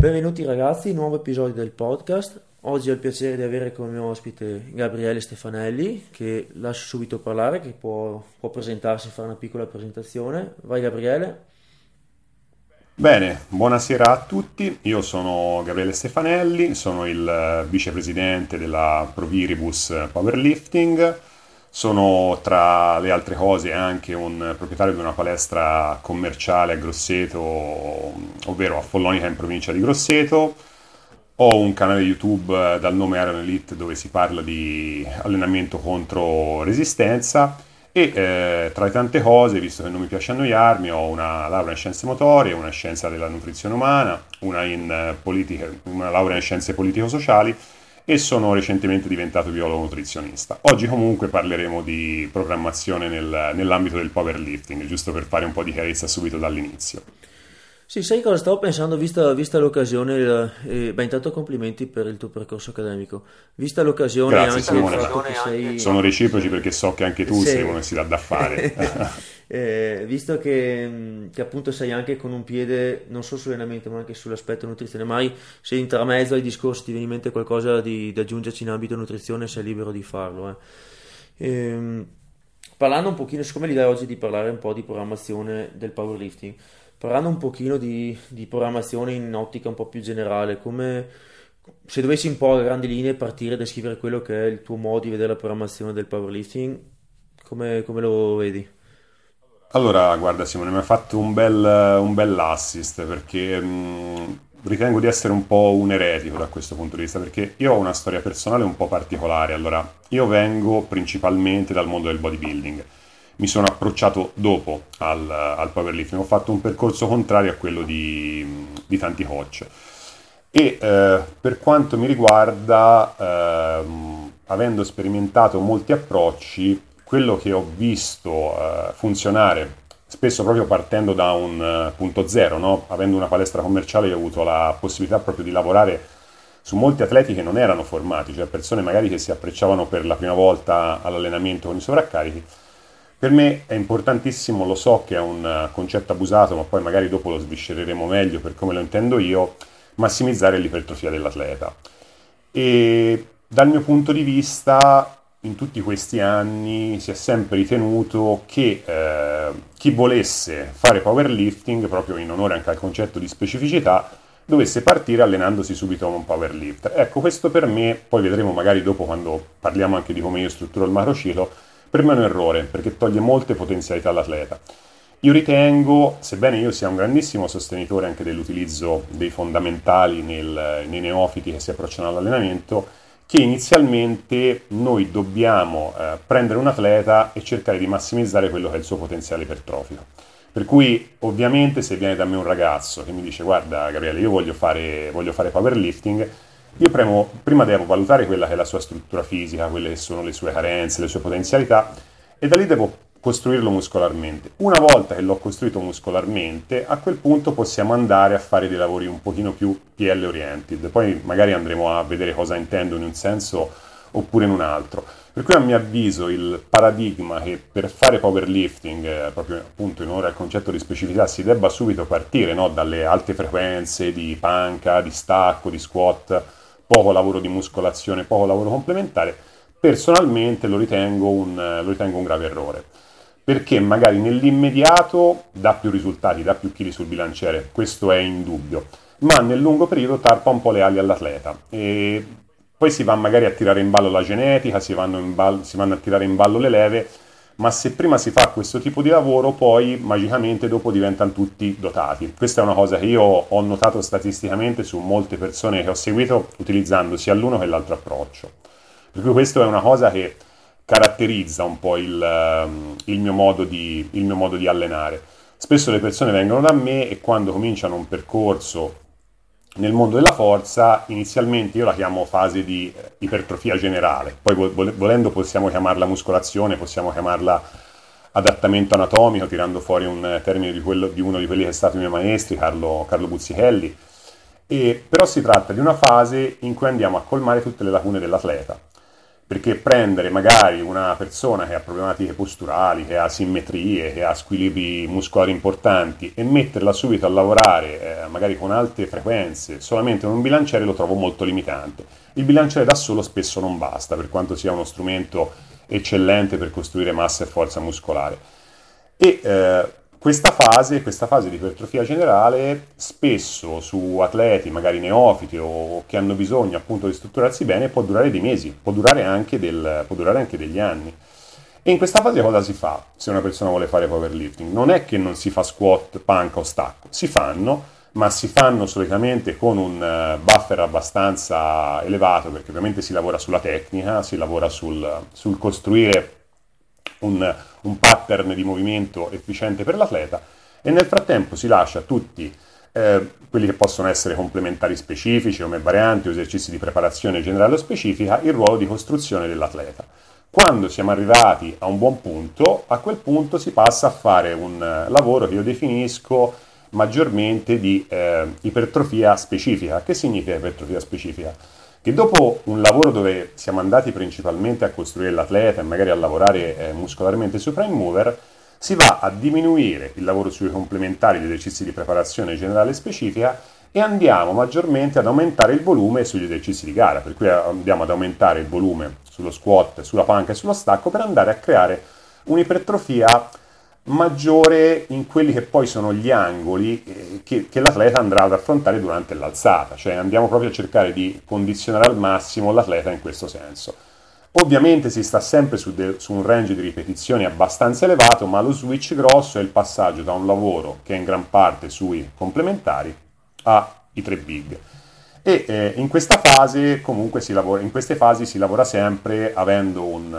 Benvenuti ragazzi, nuovo episodio del podcast. Oggi ho il piacere di avere come ospite Gabriele Stefanelli, che lascio subito parlare, che può, può presentarsi e fare una piccola presentazione. Vai Gabriele. Bene, buonasera a tutti, io sono Gabriele Stefanelli, sono il vicepresidente della Proviribus Powerlifting, sono tra le altre cose anche un proprietario di una palestra commerciale a Grosseto, ovvero a Follonica in provincia di Grosseto. Ho un canale YouTube dal nome Iron Elite dove si parla di allenamento contro resistenza e eh, tra le tante cose, visto che non mi piace annoiarmi, ho una laurea in scienze motorie, una scienza della nutrizione umana, una, in, eh, una laurea in scienze politico-sociali e sono recentemente diventato biologo nutrizionista. Oggi comunque parleremo di programmazione nel, nell'ambito del powerlifting, giusto per fare un po' di chiarezza subito dall'inizio. Sì, sai cosa stavo pensando, vista, vista l'occasione, eh, beh intanto complimenti per il tuo percorso accademico, vista l'occasione Grazie, anche Simone, il fatto sei... Sono reciproci perché so che anche tu Sì. sei uno che si dà da fare. Eh, visto che, mh, che appunto sei anche con un piede non solo sull'allenamento ma anche sull'aspetto nutrizione, mai se intramezzo ai discorsi ti viene in mente qualcosa di, da aggiungerci in ambito nutrizione sei libero di farlo. eh. Ehm, parlando un pochino, siccome l'idea oggi di parlare un po' di programmazione del powerlifting, parlando un pochino di, di programmazione in ottica un po' più generale, come se dovessi un po' a grandi linee partire a descrivere quello che è il tuo modo di vedere la programmazione del powerlifting, come, come lo vedi? Allora, guarda Simone, mi ha fatto un bel, un bel assist perché mh, ritengo di essere un po' un eretico da questo punto di vista perché io ho una storia personale un po' particolare. Allora, io vengo principalmente dal mondo del bodybuilding. Mi sono approcciato dopo al, al powerlifting, ho fatto un percorso contrario a quello di, di tanti coach. E eh, per quanto mi riguarda, ehm, avendo sperimentato molti approcci, quello che ho visto eh, funzionare, spesso proprio partendo da un eh, punto zero, no? avendo una palestra commerciale, io ho avuto la possibilità proprio di lavorare su molti atleti che non erano formati, cioè persone magari che si approcciavano per la prima volta all'allenamento con i sovraccarichi. Per me è importantissimo, lo so che è un eh, concetto abusato, ma poi magari dopo lo sviscereremo meglio per come lo intendo io, massimizzare l'ipertrofia dell'atleta. E dal mio punto di vista, in tutti questi anni si è sempre ritenuto che eh, chi volesse fare powerlifting, proprio in onore anche al concetto di specificità, dovesse partire allenandosi subito come un powerlifter. Ecco, questo per me, poi vedremo magari dopo quando parliamo anche di come io strutturo il macrociclo, per me è un errore perché toglie molte potenzialità all'atleta. Io ritengo, sebbene io sia un grandissimo sostenitore anche dell'utilizzo dei fondamentali nel- nei neofiti che si approcciano all'allenamento, che inizialmente noi dobbiamo eh, prendere un atleta e cercare di massimizzare quello che è il suo potenziale ipertrofico. Per cui ovviamente se viene da me un ragazzo che mi dice guarda Gabriele io voglio fare, voglio fare powerlifting, io premo- prima devo valutare quella che è la sua struttura fisica, quelle che sono le sue carenze, le sue potenzialità e da lì devo costruirlo muscolarmente. Una volta che l'ho costruito muscolarmente, a quel punto possiamo andare a fare dei lavori un pochino più PL oriented. Poi magari andremo a vedere cosa intendo in un senso oppure in un altro. Per cui a mio avviso il paradigma che per fare powerlifting, eh, proprio appunto in onore al concetto di specificità, si debba subito partire no, dalle alte frequenze di panca, di stacco, di squat, poco lavoro di muscolazione, poco lavoro complementare, personalmente lo ritengo un, lo ritengo un grave errore perché magari nell'immediato dà più risultati, dà più chili sul bilanciere, questo è indubbio, ma nel lungo periodo tarpa un po' le ali all'atleta e poi si va magari a tirare in ballo la genetica, si vanno, ballo- si vanno a tirare in ballo le leve, ma se prima si fa questo tipo di lavoro, poi magicamente dopo diventano tutti dotati. Questa è una cosa che io ho notato statisticamente su molte persone che ho seguito utilizzando sia l'uno che l'altro approccio. Per cui questa è una cosa che caratterizza un po' il, ehm, il mio modo di, il mio modo di allenare. Spesso le persone vengono da me e quando cominciano un percorso nel mondo della forza, inizialmente io la chiamo fase di ipertrofia generale, poi vo- vole- volendo possiamo chiamarla muscolazione, possiamo chiamarla adattamento anatomico, tirando fuori un termine di, quello- di uno di quelli che è stato i miei maestri, Carlo, Carlo Buzzichelli, e, però si tratta di una fase in cui andiamo a colmare tutte le lacune dell'atleta. Perché prendere magari una persona che ha problematiche posturali, che ha simmetrie, che ha squilibri muscolari importanti e metterla subito a lavorare eh, magari con alte frequenze solamente con un bilanciere lo trovo molto limitante. Il bilanciere da solo spesso non basta, per quanto sia uno strumento eccellente per costruire massa e forza muscolare. E eh, questa fase, questa fase di ipertrofia generale, spesso su atleti magari neofiti o che hanno bisogno appunto di strutturarsi bene, può durare dei mesi, può durare anche, del, può durare anche degli anni. E in questa fase cosa si fa se una persona vuole fare powerlifting? Non è che non si fa squat, panca o stacco, si fanno, ma si fanno solitamente con un eh, buffer abbastanza elevato, perché ovviamente si lavora sulla tecnica, si lavora sul, sul costruire un, un pattern di movimento efficiente per l'atleta e nel frattempo si lascia tutti eh, quelli che possono essere complementari specifici come varianti o esercizi di preparazione generale o specifica, il ruolo di costruzione dell'atleta. Quando siamo arrivati a un buon punto, a quel punto si passa a fare un eh, lavoro che io definisco maggiormente di eh, ipertrofia specifica. Che significa ipertrofia specifica? Che dopo un lavoro dove siamo andati principalmente a costruire l'atleta e magari a lavorare eh, muscolarmente su prime mover, si va a diminuire il lavoro sui complementari, gli esercizi di preparazione generale specifica e andiamo maggiormente ad aumentare il volume sugli esercizi di gara, per cui andiamo ad aumentare il volume sullo squat, sulla panca e sullo stacco per andare a creare un'ipertrofia maggiore in quelli che poi sono gli angoli eh, che, che, l'atleta andrà ad affrontare durante l'alzata, cioè andiamo proprio a cercare di condizionare al massimo l'atleta in questo senso. Ovviamente si sta sempre su, de, su un range di ripetizioni abbastanza elevato, ma lo switch grosso è il passaggio da un lavoro che è in gran parte sui complementari ai tre big. E eh, in questa fase comunque si lavora, in queste fasi si lavora sempre avendo un,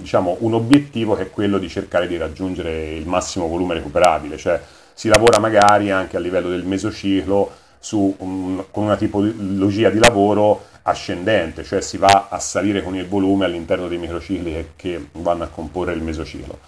diciamo, un obiettivo che è quello di cercare di raggiungere il massimo volume recuperabile, cioè si lavora magari anche a livello del mesociclo su un, con una tipologia di lavoro ascendente, cioè si va a salire con il volume all'interno dei microcicli che, che vanno a comporre il mesociclo.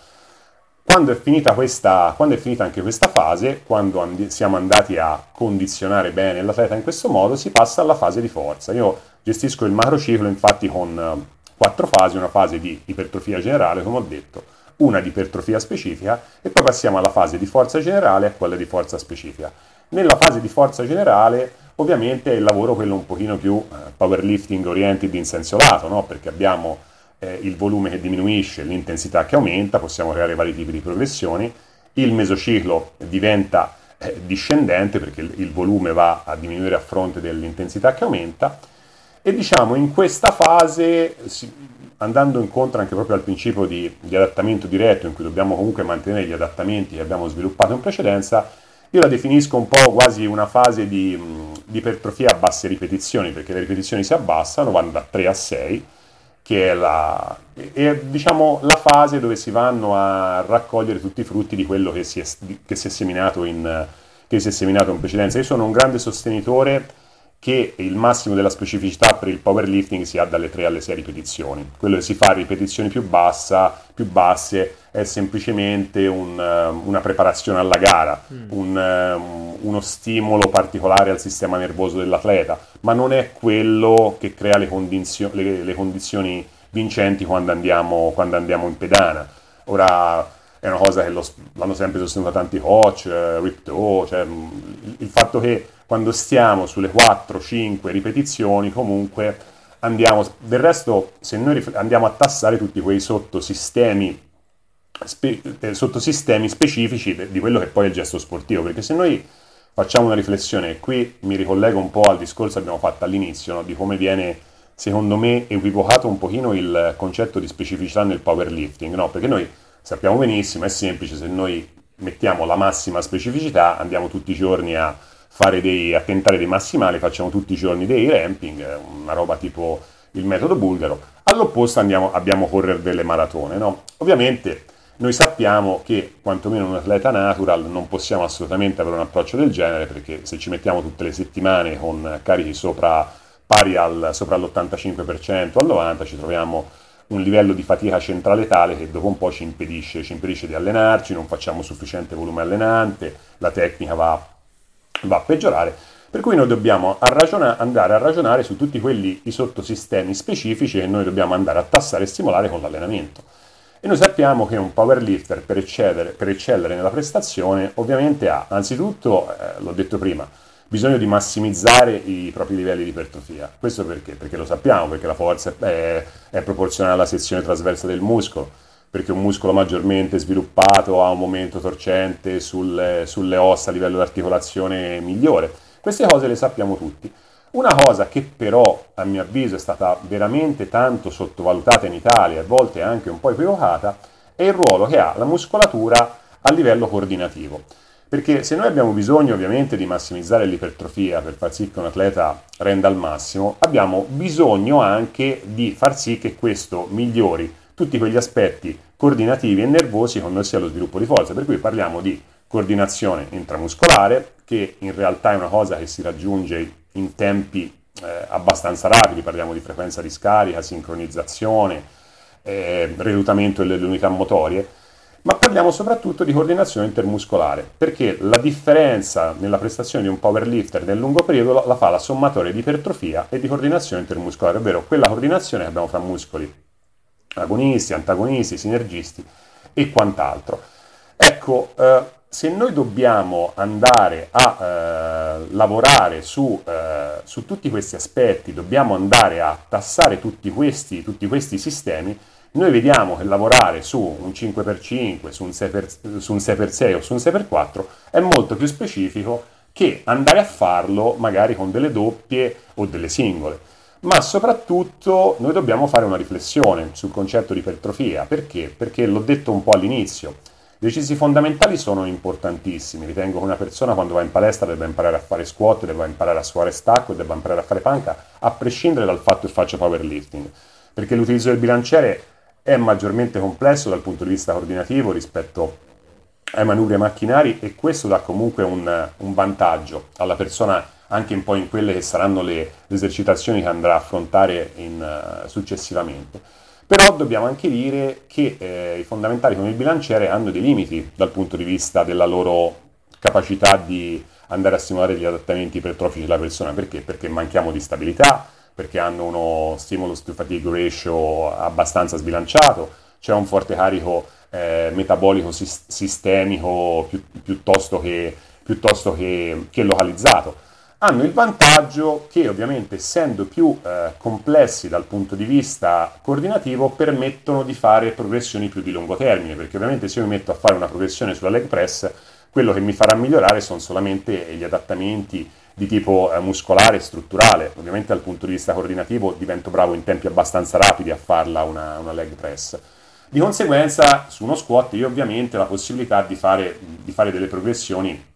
Quando è, finita questa, quando è finita anche questa fase, quando andi- siamo andati a condizionare bene l'atleta in questo modo, si passa alla fase di forza. Io gestisco il macrociclo infatti con quattro fasi, una fase di ipertrofia generale, come ho detto, una di ipertrofia specifica e poi passiamo alla fase di forza generale e a quella di forza specifica. Nella fase di forza generale ovviamente è il lavoro quello un pochino più eh, powerlifting oriented in senso lato, no? perché abbiamo eh, il volume che diminuisce, l'intensità che aumenta, possiamo creare vari tipi di progressioni, il mesociclo diventa eh, discendente perché il, il volume va a diminuire a fronte dell'intensità che aumenta e diciamo in questa fase, andando incontro anche proprio al principio di, di, adattamento diretto, in cui dobbiamo comunque mantenere gli adattamenti che abbiamo sviluppato in precedenza, io la definisco un po' quasi una fase di, di ipertrofia a basse ripetizioni, perché le ripetizioni si abbassano, vanno da 3 a 6, che è, la, è diciamo, la fase dove si vanno a raccogliere tutti i frutti di quello che si è, che si è, seminato, in, che si è seminato in precedenza. Io sono un grande sostenitore che il massimo della specificità per il powerlifting si ha dalle 3 alle 6 ripetizioni. Quello che si fa a ripetizioni più, bassa, più basse è semplicemente un, uh, una preparazione alla gara, mm. un, uh, uno stimolo particolare al sistema nervoso dell'atleta, ma non è quello che crea le, condizio- le, le condizioni vincenti quando andiamo, quando andiamo, in pedana. Ora è una cosa che lo, l'hanno sempre sostenuto tanti coach, eh, Ripto, cioè, il, il fatto che quando stiamo sulle 4-5 ripetizioni comunque andiamo, del resto se noi andiamo a tassare tutti quei sottosistemi, spe, eh, sottosistemi specifici di quello che poi è il gesto sportivo, perché se noi facciamo una riflessione, e qui mi ricollego un po' al discorso che abbiamo fatto all'inizio, no? di come viene secondo me equivocato un pochino il concetto di specificità nel powerlifting, no? perché noi sappiamo benissimo, è semplice, se noi mettiamo la massima specificità andiamo tutti i giorni a fare dei, a tentare dei massimali, facciamo tutti i giorni dei ramping, una roba tipo il metodo bulgaro. All'opposto andiamo, abbiamo correre delle maratone. No? Ovviamente noi sappiamo che quantomeno un atleta natural non possiamo assolutamente avere un approccio del genere perché se ci mettiamo tutte le settimane con carichi sopra, pari al, sopra l'85% al 90% ci troviamo un livello di fatica centrale tale che dopo un po' ci impedisce, ci impedisce di allenarci, non facciamo sufficiente volume allenante, la tecnica va va a peggiorare, Per cui noi dobbiamo a ragiona- andare a ragionare su tutti quelli i sottosistemi specifici che noi dobbiamo andare a tassare e stimolare con l'allenamento. E noi sappiamo che un powerlifter per eccellere, per eccellere nella prestazione ovviamente ha, anzitutto, eh, l'ho detto prima, bisogno di massimizzare i propri livelli di ipertrofia. Questo perché? Perché lo sappiamo, perché la forza è, è proporzionale alla sezione trasversa del muscolo, perché un muscolo maggiormente sviluppato ha un momento torcente sulle, sulle ossa a livello di articolazione migliore. Queste cose le sappiamo tutti. Una cosa che però a mio avviso è stata veramente tanto sottovalutata in Italia e a volte anche un po' equivocata è il ruolo che ha la muscolatura a livello coordinativo. Perché se noi abbiamo bisogno ovviamente di massimizzare l'ipertrofia per far sì che un atleta renda al massimo, abbiamo bisogno anche di far sì che questo migliori tutti quegli aspetti coordinativi e nervosi connessi allo sviluppo di forza. Per cui parliamo di coordinazione intramuscolare, che in realtà è una cosa che si raggiunge in tempi eh, abbastanza rapidi, parliamo di frequenza di scarica, sincronizzazione, eh, reclutamento delle unità motorie, ma parliamo soprattutto di coordinazione intermuscolare, perché la differenza nella prestazione di un powerlifter nel lungo periodo la fa la sommatoria di ipertrofia e di coordinazione intermuscolare, ovvero quella coordinazione che abbiamo fra muscoli agonisti, antagonisti, sinergisti e quant'altro. Ecco, eh, se noi dobbiamo andare a eh, lavorare su, eh, su, tutti questi aspetti, dobbiamo andare a tassare tutti questi, tutti questi, sistemi, noi vediamo che lavorare su un 5x5, su un 6x, su un 6x6 o su un 6x4 è molto più specifico che andare a farlo magari con delle doppie o delle singole. Ma soprattutto noi dobbiamo fare una riflessione sul concetto di ipertrofia. Perché? Perché l'ho detto un po' all'inizio i esercizi fondamentali sono importantissimi. Ritengo che una persona quando va in palestra debba imparare a fare squat, debba imparare a suare stacco, debba imparare a fare panca, a prescindere dal fatto che faccia powerlifting. Perché l'utilizzo del bilanciere è maggiormente complesso dal punto di vista coordinativo rispetto ai manubri macchinari e questo dà comunque un, un vantaggio alla persona anche un po' in quelle che saranno le, le esercitazioni che andrà a affrontare in, uh, successivamente. Però dobbiamo anche dire che eh, i fondamentali come il bilanciere hanno dei limiti dal punto di vista della loro capacità di andare a simulare gli adattamenti ipertrofici della persona. Perché? Perché manchiamo di stabilità, perché hanno uno stimulus to fatigue ratio abbastanza sbilanciato, c'è un forte carico eh, metabolico sis- sistemico pi- piuttosto, che, piuttosto che, che localizzato hanno il vantaggio che ovviamente essendo più eh, complessi dal punto di vista coordinativo permettono di fare progressioni più di lungo termine, perché ovviamente se io mi metto a fare una progressione sulla leg press, quello che mi farà migliorare sono solamente gli adattamenti di tipo eh, muscolare e strutturale, ovviamente dal punto di vista coordinativo divento bravo in tempi abbastanza rapidi a farla una, una leg press. Di conseguenza su uno squat io ovviamente ho la possibilità di fare, di fare delle progressioni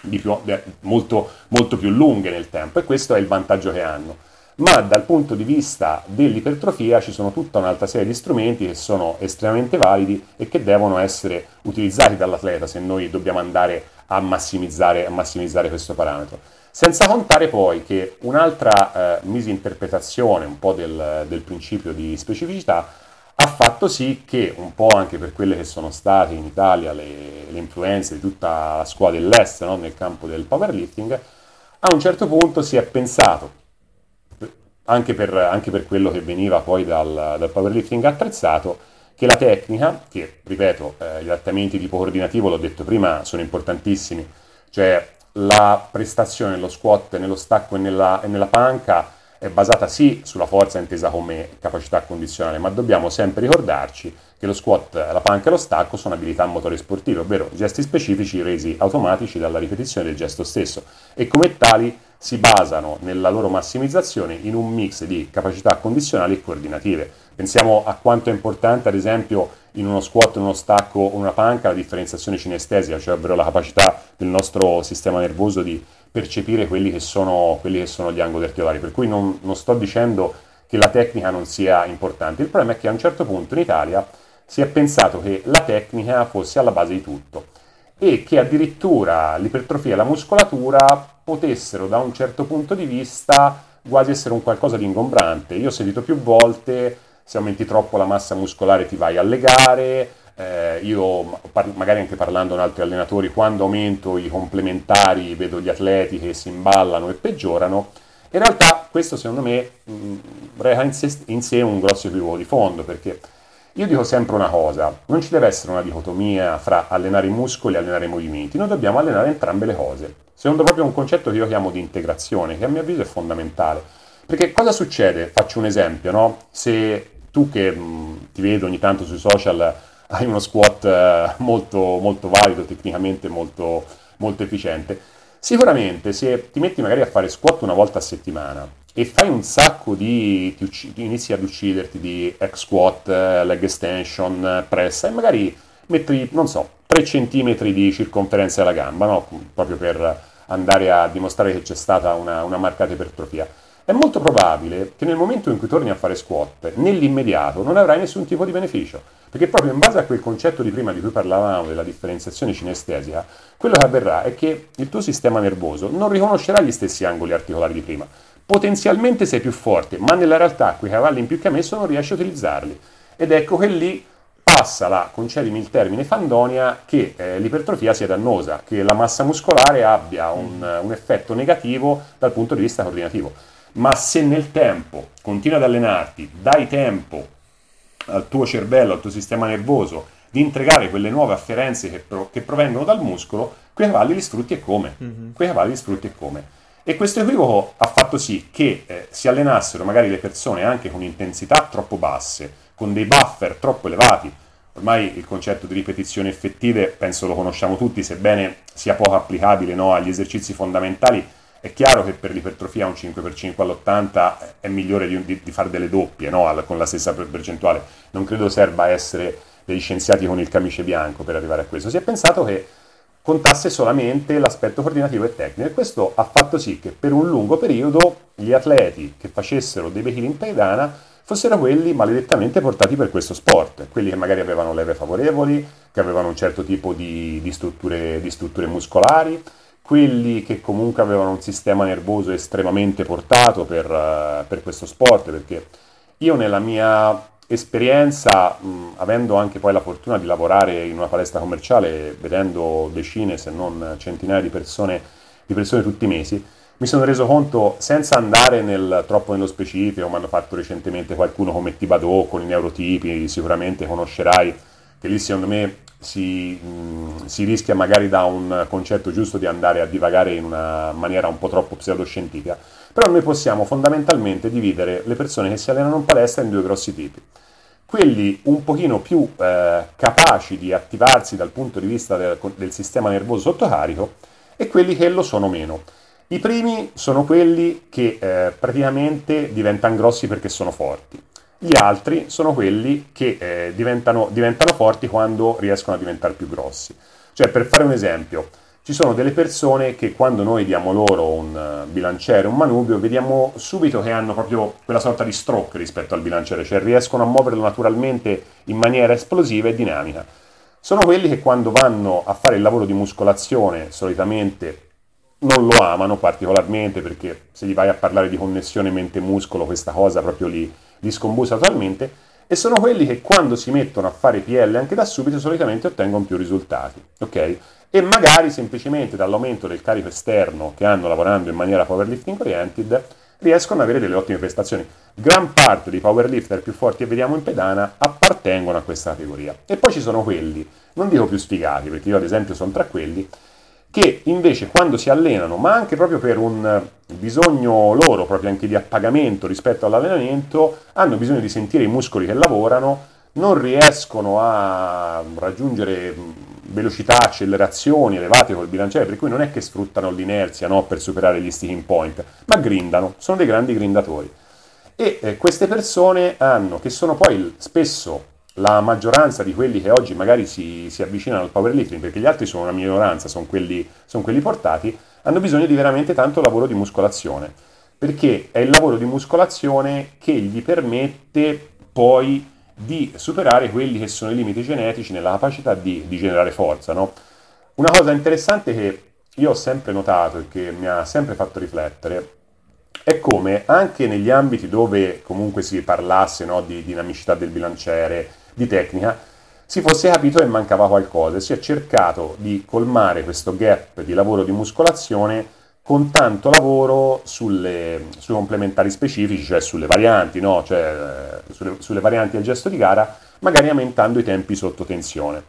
più, molto, molto più lunghe nel tempo e questo è il vantaggio che hanno. Ma dal punto di vista dell'ipertrofia ci sono tutta un'altra serie di strumenti che sono estremamente validi e che devono essere utilizzati dall'atleta se noi dobbiamo andare a massimizzare, a massimizzare questo parametro. Senza contare poi che un'altra eh, misinterpretazione un po' del, del principio di specificità fatto sì che, un po' anche per quelle che sono state in Italia le, le influenze di tutta la scuola dell'Est no? nel campo del powerlifting, a un certo punto si è pensato, anche per, anche per quello che veniva poi dal, dal, powerlifting attrezzato, che la tecnica, che ripeto, eh, gli adattamenti tipo coordinativo, l'ho detto prima, sono importantissimi, cioè la prestazione nello squat, nello stacco e nella, e nella panca, è basata sì sulla forza intesa come capacità condizionale, ma dobbiamo sempre ricordarci che lo squat, la panca e lo stacco sono abilità motorie sportive, ovvero gesti specifici resi automatici dalla ripetizione del gesto stesso e come tali si basano nella loro massimizzazione in un mix di capacità condizionali e coordinative. Pensiamo a quanto è importante, ad esempio, in uno squat, in uno stacco o una panca la differenziazione cinestesia, cioè ovvero la capacità del nostro sistema nervoso di percepire quelli che sono, quelli che sono gli angoli articolari. Per cui non, non sto dicendo che la tecnica non sia importante, il problema è che a un certo punto in Italia si è pensato che la tecnica fosse alla base di tutto e che addirittura l'ipertrofia e la muscolatura potessero da un certo punto di vista quasi essere un qualcosa di ingombrante. Io ho sentito più volte se aumenti troppo la massa muscolare ti vai a legare, eh, io par- magari anche parlando con altri allenatori, quando aumento i complementari vedo gli atleti che si imballano e peggiorano, in realtà questo secondo me mh, reca in sé, in sé un grosso equivoco di fondo, perché io dico sempre una cosa, non ci deve essere una dicotomia fra allenare i muscoli e allenare i movimenti, noi dobbiamo allenare entrambe le cose. Secondo proprio un concetto che io chiamo di integrazione, che a mio avviso è fondamentale. Perché cosa succede? Faccio un esempio, no? Se tu che mh, ti vedo ogni tanto sui social hai uno squat eh, molto, molto valido, tecnicamente molto, molto efficiente, sicuramente se ti metti magari a fare squat una volta a settimana e fai un sacco di, ti, ucc- inizi ad ucciderti di X squat, eh, leg extension, eh, press e magari metti, non so, 3 cm di circonferenza della gamba, no? proprio per andare a dimostrare che c'è stata una, una marcata ipertrofia. È molto probabile che nel momento in cui torni a fare squat, nell'immediato non avrai nessun tipo di beneficio, perché proprio in base a quel concetto di prima di cui parlavamo della differenziazione cinestesica, quello che avverrà è che il tuo sistema nervoso non riconoscerà gli stessi angoli articolari di prima, potenzialmente sei più forte, ma nella realtà quei cavalli in più che ha messo non riesci a utilizzarli. Ed ecco che lì passa la, concedimi il termine, fandonia, che eh, l'ipertrofia sia dannosa, che la massa muscolare abbia un, un effetto negativo dal punto di vista coordinativo. Ma se nel tempo continui ad allenarti, dai tempo al tuo cervello, al tuo sistema nervoso, di integrare quelle nuove afferenze che, pro- che provengono dal muscolo, quei cavalli li sfrutti e come. Mm-hmm. Quei cavalli li sfrutti e come. E questo equivoco ha fatto sì che eh, si allenassero magari le persone anche con intensità troppo basse, con dei buffer troppo elevati. Ormai il concetto di ripetizioni effettive penso lo conosciamo tutti, sebbene sia poco applicabile no, agli esercizi fondamentali. È chiaro che per l'ipertrofia un 5x5 all'80 è migliore di, di, di fare delle doppie no, con la stessa percentuale. Non credo serva essere degli scienziati con il camice bianco per arrivare a questo. Si è pensato che contasse solamente l'aspetto coordinativo e tecnico e questo ha fatto sì che per un lungo periodo gli atleti che facessero dei becchini in pedana fossero quelli maledettamente portati per questo sport, quelli che magari avevano leve favorevoli, che avevano un certo tipo di, di, strutture, di strutture muscolari, quelli che comunque avevano un sistema nervoso estremamente portato per, per questo sport, perché io nella mia esperienza, mh, avendo anche poi la fortuna di lavorare in una palestra commerciale, vedendo decine se non centinaia di persone, di persone tutti i mesi, mi sono reso conto, senza andare nel, troppo nello specifico, come hanno fatto recentemente qualcuno come Tibadò con i neurotipi, sicuramente conoscerai, che lì secondo me si, mh, si, rischia magari da un concetto giusto di andare a divagare in una maniera un po' troppo pseudoscientifica però noi possiamo fondamentalmente dividere le persone che si allenano in palestra in due grossi tipi. Quelli un pochino più eh, capaci di attivarsi dal punto di vista del, del sistema nervoso sottocarico e quelli che lo sono meno. I primi sono quelli che eh, praticamente diventano grossi perché sono forti. Gli altri sono quelli che eh, diventano, diventano forti quando riescono a diventare più grossi. Cioè, per fare un esempio, ci sono delle persone che quando noi diamo loro un eh, bilanciere, un manubrio, vediamo subito che hanno proprio quella sorta di stroke rispetto al bilanciere, cioè riescono a muoverlo naturalmente in maniera esplosiva e dinamica. Sono quelli che quando vanno a fare il lavoro di muscolazione solitamente non lo amano particolarmente perché se gli vai a parlare di connessione mente-muscolo questa cosa proprio li, li scombusa totalmente e sono quelli che quando si mettono a fare PL anche da subito solitamente ottengono più risultati. ok? e magari semplicemente dall'aumento del carico esterno che hanno lavorando in maniera powerlifting oriented riescono ad avere delle ottime prestazioni. Gran parte dei powerlifter più forti che vediamo in pedana appartengono a questa categoria. E poi ci sono quelli, non dico più sfigati, perché io ad esempio sono tra quelli, che invece quando si allenano, ma anche proprio per un bisogno loro, proprio anche di appagamento rispetto all'allenamento, hanno bisogno di sentire i muscoli che lavorano, non riescono a raggiungere velocità, accelerazioni elevate col bilanciere, per cui non è che sfruttano l'inerzia no, per superare gli sticking point, ma grindano, sono dei grandi grindatori. E eh, queste persone hanno, che sono poi spesso la maggioranza di quelli che oggi magari si, si avvicinano al powerlifting, perché gli altri sono una minoranza, sono quelli, sono quelli portati, hanno bisogno di veramente tanto lavoro di muscolazione, perché è il lavoro di muscolazione che gli permette poi di superare quelli che sono i limiti genetici nella capacità di, di generare forza. No? Una cosa interessante che io ho sempre notato e che mi ha sempre fatto riflettere è come anche negli ambiti dove comunque si parlasse no, di dinamicità del bilanciere, di tecnica, si fosse capito che mancava qualcosa e si è cercato di colmare questo gap di lavoro di muscolazione con tanto lavoro sulle, sui complementari specifici, cioè sulle varianti, no? cioè, eh, sulle, sulle varianti del gesto di gara, magari aumentando i tempi sotto tensione.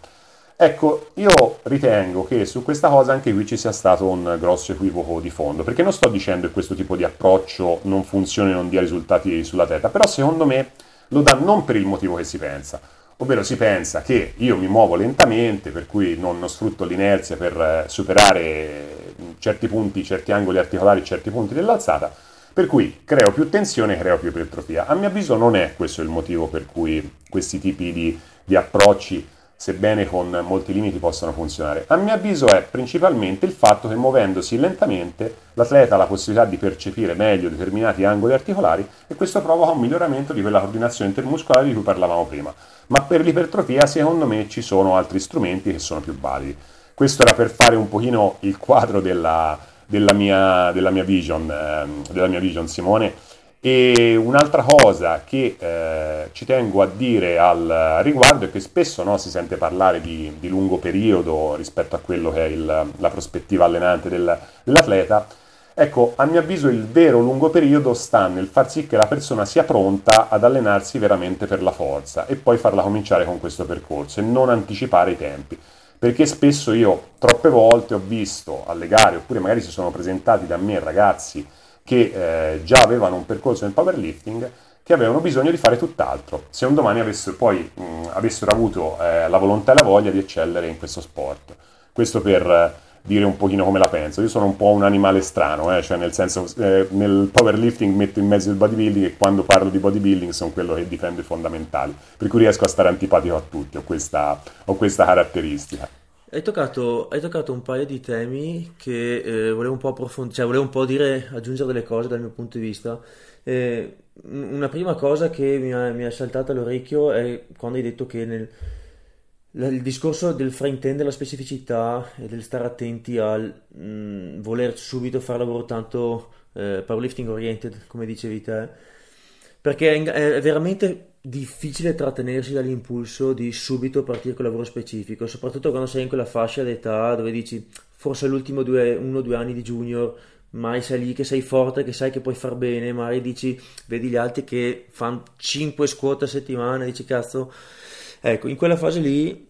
Ecco, io ritengo che su questa cosa anche qui ci sia stato un grosso equivoco di fondo, perché non sto dicendo che questo tipo di approccio non funzioni e non dia risultati sull'atleta, però secondo me lo dà non per il motivo che si pensa, ovvero si pensa che io mi muovo lentamente, per cui non, sfrutto l'inerzia per eh, superare certi punti, certi angoli articolari, certi punti dell'alzata, per cui creo più tensione, creo più ipertrofia. A mio avviso non è questo il motivo per cui questi tipi di, di approcci sebbene con molti limiti possano funzionare. A mio avviso è principalmente il fatto che muovendosi lentamente l'atleta ha la possibilità di percepire meglio determinati angoli articolari e questo provoca un miglioramento di quella coordinazione intermuscolare di cui parlavamo prima. Ma per l'ipertrofia secondo me ci sono altri strumenti che sono più validi. Questo era per fare un pochino il quadro della, della, mia, della mia, vision, eh, della mia vision Simone e un'altra cosa che eh, ci tengo a dire al riguardo è che spesso no, si sente parlare di, di, lungo periodo rispetto a quello che è il, la prospettiva allenante del, dell'atleta. Ecco, a mio avviso il vero lungo periodo sta nel far sì che la persona sia pronta ad allenarsi veramente per la forza e poi farla cominciare con questo percorso e non anticipare i tempi. Perché spesso io troppe volte ho visto alle gare, oppure magari si sono presentati da me ragazzi che eh, già avevano un percorso nel powerlifting che avevano bisogno di fare tutt'altro, se un domani avessero, poi, mh, avessero avuto eh, la volontà e la voglia di eccellere in questo sport. Questo per dire un pochino come la penso. Io sono un po' un animale strano, eh, cioè nel senso eh, nel powerlifting metto in mezzo il bodybuilding e quando parlo di bodybuilding sono quello che difende i fondamentali, per cui riesco a stare antipatico a tutti, ho questa, ho questa caratteristica. Hai toccato, hai toccato, un paio di temi che eh, volevo un po' approfondire, cioè volevo un po' dire, aggiungere delle cose dal mio punto di vista. Eh, una prima cosa che mi ha, mi ha, saltato all'orecchio è quando hai detto che nel, il discorso del fraintendere la specificità e del stare attenti al mh, mm, voler subito fare lavoro tanto eh, powerlifting oriented, come dicevi te, perché è, è veramente difficile trattenersi dall'impulso di subito partire con lavoro specifico, soprattutto quando sei in quella fascia d'età dove dici forse l'ultimo due, uno o due anni di junior, mai sei lì che sei forte, che sai che puoi far bene, magari dici, vedi gli altri che fanno 5 squat a settimana, dici cazzo, ecco, in quella fase lì,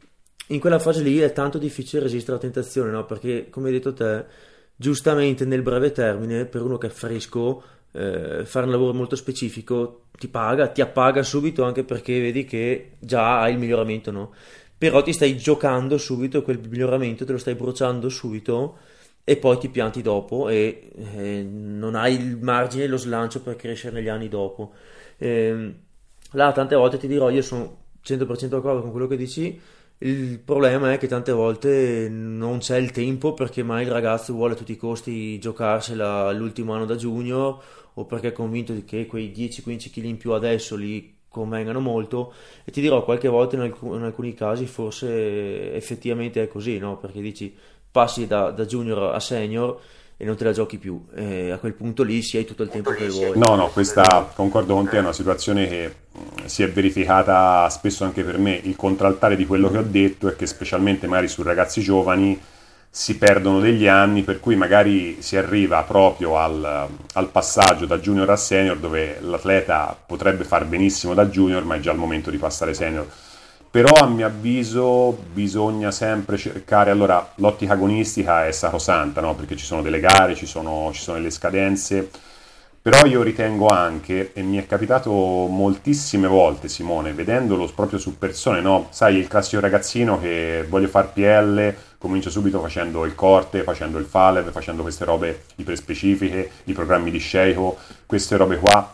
in quella fase lì è tanto difficile resistere alla tentazione, no? Perché come hai detto te, giustamente nel breve termine, per uno che è fresco, eh, fare un lavoro molto specifico ti paga, ti appaga subito anche perché vedi che già hai il miglioramento, no? Però ti stai giocando subito quel miglioramento, te lo stai bruciando subito e poi ti pianti dopo e eh, non hai il margine e lo slancio per crescere negli anni dopo. Eh, là tante volte ti dirò, io sono 100% d'accordo con quello che dici, il problema è che tante volte non c'è il tempo perché mai il ragazzo vuole a tutti i costi giocarsela l'ultimo anno da junior o perché è convinto che quei 10-15 kg in più adesso li convengano molto e ti dirò qualche volta in, alc- in alcuni casi forse effettivamente è così no? perché dici passi da, da junior a senior e non te la giochi più. E a quel punto lì si hai tutto il tempo che vuoi. No, no, questa concordo con te, è una situazione che si è verificata spesso anche per me. Il contraltare di quello che ho detto è che specialmente magari su ragazzi giovani si perdono degli anni, per cui magari si arriva proprio al, al, passaggio da junior a senior, dove l'atleta potrebbe far benissimo da junior, ma è già il momento di passare senior. Però a mio avviso bisogna sempre cercare, allora l'ottica agonistica è sacrosanta, no? perché ci sono delle gare, ci sono, ci sono le scadenze, però io ritengo anche, e mi è capitato moltissime volte Simone, vedendolo proprio su persone, no? sai il classico ragazzino che voglio far PL, comincio subito facendo il corte, facendo il falev, facendo queste robe iperspecifiche, i programmi di Sheiko, queste robe qua.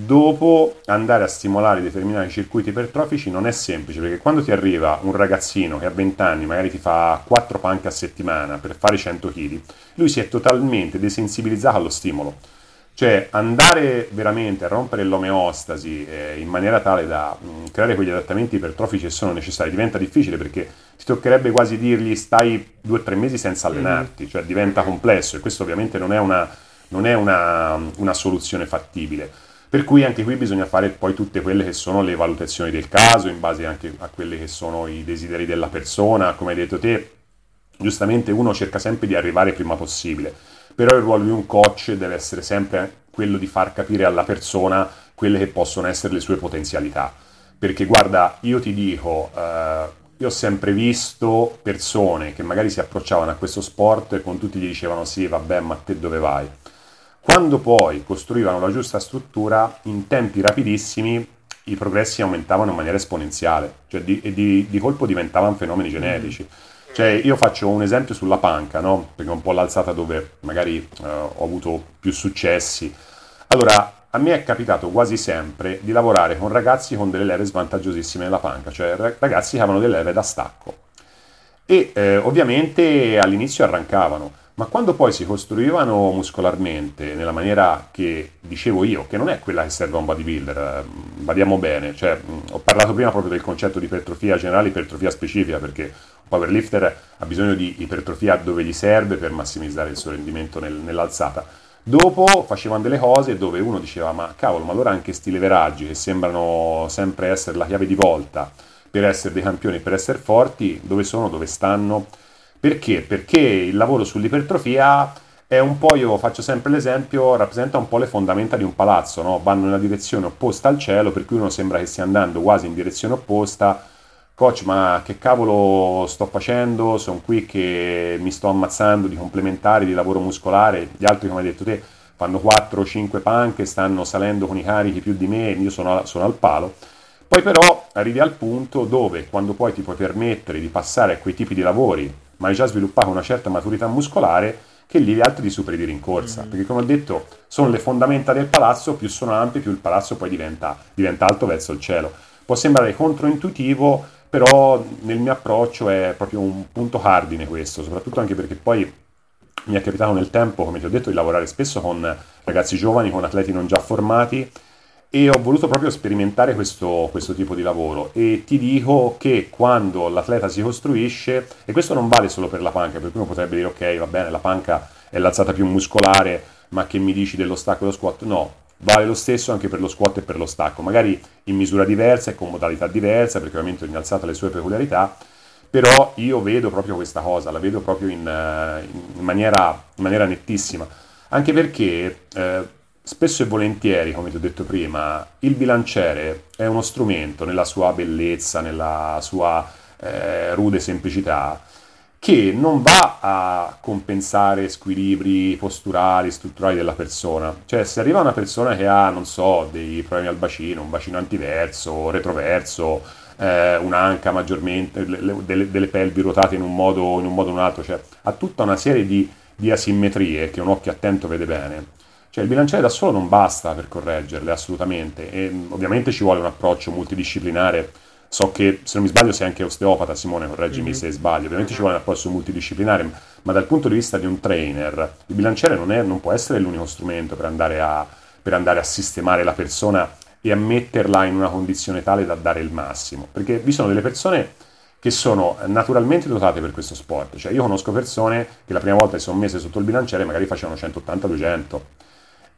Dopo andare a stimolare determinati circuiti ipertrofici non è semplice perché quando ti arriva un ragazzino che a 20 anni magari ti fa 4 panche a settimana per fare 100 kg, lui si è totalmente desensibilizzato allo stimolo cioè andare veramente a rompere l'omeostasi eh, in maniera tale da mh, mm, creare quegli adattamenti ipertrofici che sono necessari diventa difficile perché ti toccherebbe quasi dirgli stai due o tre mesi senza allenarti, mm. cioè diventa complesso e questo ovviamente non è una, non è una, una soluzione fattibile. Per cui anche qui bisogna fare poi tutte quelle che sono le valutazioni del caso, in base anche a quelli che sono i desideri della persona, come hai detto te, giustamente uno cerca sempre di arrivare prima possibile, però il ruolo di un coach deve essere sempre quello di far capire alla persona quelle che possono essere le sue potenzialità. Perché guarda, io ti dico, eh, io ho sempre visto persone che magari si approcciavano a questo sport e con tutti gli dicevano sì, vabbè, ma te dove vai? Quando poi costruivano la giusta struttura, in tempi rapidissimi i progressi aumentavano in maniera esponenziale, cioè di, e di, di colpo diventavano fenomeni genetici. Mm. Cioè, io faccio un esempio sulla panca, no? Perché è un po' l'alzata dove magari eh, ho avuto più successi. Allora, a me è capitato quasi sempre di lavorare con ragazzi con delle leve svantaggiosissime nella panca, cioè ragazzi che avevano delle leve da stacco. E eh, ovviamente all'inizio arrancavano ma quando poi si costruivano muscolarmente nella maniera che dicevo io, che non è quella che serve a un bodybuilder, badiamo eh, bene, cioè, ho parlato prima proprio del concetto di ipertrofia generale ipertrofia specifica, perché un powerlifter ha bisogno di ipertrofia dove gli serve per massimizzare il suo rendimento nel, nell'alzata. Dopo facevano delle cose dove uno diceva, ma cavolo, ma allora anche sti leveraggi che sembrano sempre essere la chiave di volta per essere dei campioni, per essere forti, dove sono, dove stanno? Perché? Perché il lavoro sull'ipertrofia è un po', io faccio sempre l'esempio, rappresenta un po' le fondamenta di un palazzo, no? vanno nella direzione opposta al cielo, per cui uno sembra che stia andando quasi in direzione opposta. Coach, ma che cavolo sto facendo? Sono qui che mi sto ammazzando di complementari, di lavoro muscolare, gli altri, come hai detto te, fanno 4 o 5 panche, stanno salendo con i carichi più di me, io sono, sono al palo. Poi però arrivi al punto dove, quando poi ti puoi permettere di passare a quei tipi di lavori, ma hai già sviluppato una certa maturità muscolare, che lì gli altri ti superi di rincorsa. Mm-hmm. Perché come ho detto, sono le fondamenta del palazzo, più sono ampie, più il palazzo poi diventa, diventa alto verso il cielo. Può sembrare controintuitivo, però nel mio approccio è proprio un punto cardine questo, soprattutto anche perché poi mi è capitato nel tempo, come ti ho detto, di lavorare spesso con ragazzi giovani, con atleti non già formati e ho voluto proprio sperimentare questo, questo, tipo di lavoro e ti dico che quando l'atleta si costruisce, e questo non vale solo per la panca, perché uno potrebbe dire ok, va bene, la panca è l'alzata più muscolare, ma che mi dici dello stacco e dello squat? No, vale lo stesso anche per lo squat e per lo stacco, magari in misura diversa e con modalità diversa, perché ovviamente ogni alzata ha le sue peculiarità, però io vedo proprio questa cosa, la vedo proprio in, in, maniera, in maniera, nettissima, anche perché... Eh, Spesso e volentieri, come ti ho detto prima, il bilanciere è uno strumento nella sua bellezza, nella sua eh, rude semplicità, che non va a compensare squilibri posturali, strutturali della persona. Cioè, se arriva una persona che ha, non so, dei problemi al bacino, un bacino antiverso, retroverso, eh, un'anca maggiormente, le, delle, delle, pelvi ruotate in un modo, in o in un altro, cioè ha tutta una serie di, di asimmetrie che un occhio attento vede bene cioè il bilanciere da solo non basta per correggerle assolutamente. E mm, ovviamente ci vuole un approccio multidisciplinare. So che se non mi sbaglio sei anche osteopata Simone, correggimi mm-hmm. se sbaglio, ovviamente ci vuole un approccio multidisciplinare, ma dal punto di vista di un trainer il bilanciere non, è, non può essere l'unico strumento per andare, a, per andare a sistemare la persona e a metterla in una condizione tale da dare il massimo, perché vi sono delle persone che sono naturalmente dotate per questo sport, cioè io conosco persone che la prima volta che sono messe sotto il bilanciere magari facevano 180-200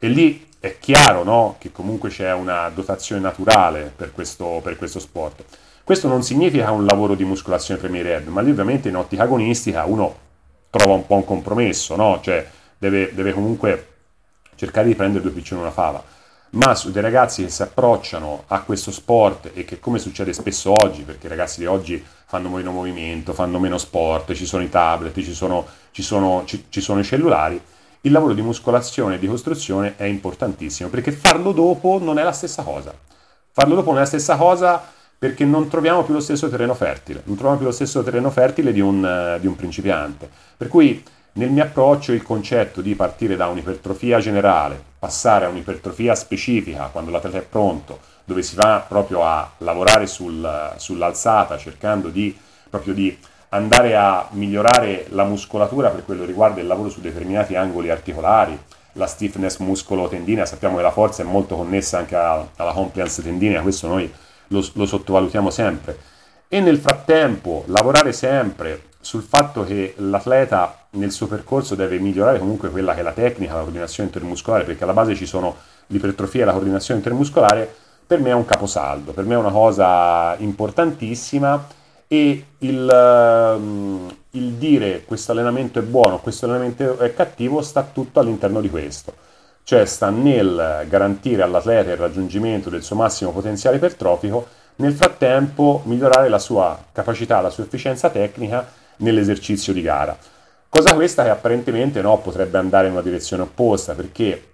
e lì è chiaro no, che comunque c'è una dotazione naturale per questo, per questo, sport. Questo non significa un lavoro di muscolazione Premier Head, ma lì ovviamente in ottica agonistica uno trova un po' un compromesso, no? cioè deve, deve comunque cercare di prendere due piccioni una fava. Ma su dei ragazzi che si approcciano a questo sport e che come succede spesso oggi, perché i ragazzi di oggi fanno meno movimento, fanno meno sport, ci sono i tablet, ci sono, ci sono, ci, ci sono i cellulari, il lavoro di muscolazione e di costruzione è importantissimo perché farlo dopo non è la stessa cosa. Farlo dopo non è la stessa cosa perché non troviamo più lo stesso terreno fertile, non troviamo più lo stesso terreno fertile di un, uh, di un principiante. Per cui nel mio approccio il concetto di partire da un'ipertrofia generale, passare a un'ipertrofia specifica quando l'atleta è pronto, dove si va proprio a lavorare sul, sull'alzata cercando di, proprio di andare a migliorare la muscolatura per quello che riguarda il lavoro su determinati angoli articolari, la stiffness muscolo-tendinea, sappiamo che la forza è molto connessa anche alla, alla compliance tendinea, questo noi lo, lo sottovalutiamo sempre. E nel frattempo lavorare sempre sul fatto che l'atleta nel suo percorso deve migliorare comunque quella che è la tecnica, la coordinazione intermuscolare, perché alla base ci sono l'ipertrofia e la coordinazione intermuscolare, per me è un caposaldo, per me è una cosa importantissima e il, ehm, il dire questo allenamento è buono, questo allenamento è cattivo sta tutto all'interno di questo, cioè sta nel garantire all'atleta il raggiungimento del suo massimo potenziale ipertrofico, nel frattempo migliorare la sua capacità, la sua efficienza tecnica nell'esercizio di gara. Cosa questa che apparentemente no, potrebbe andare in una direzione opposta, perché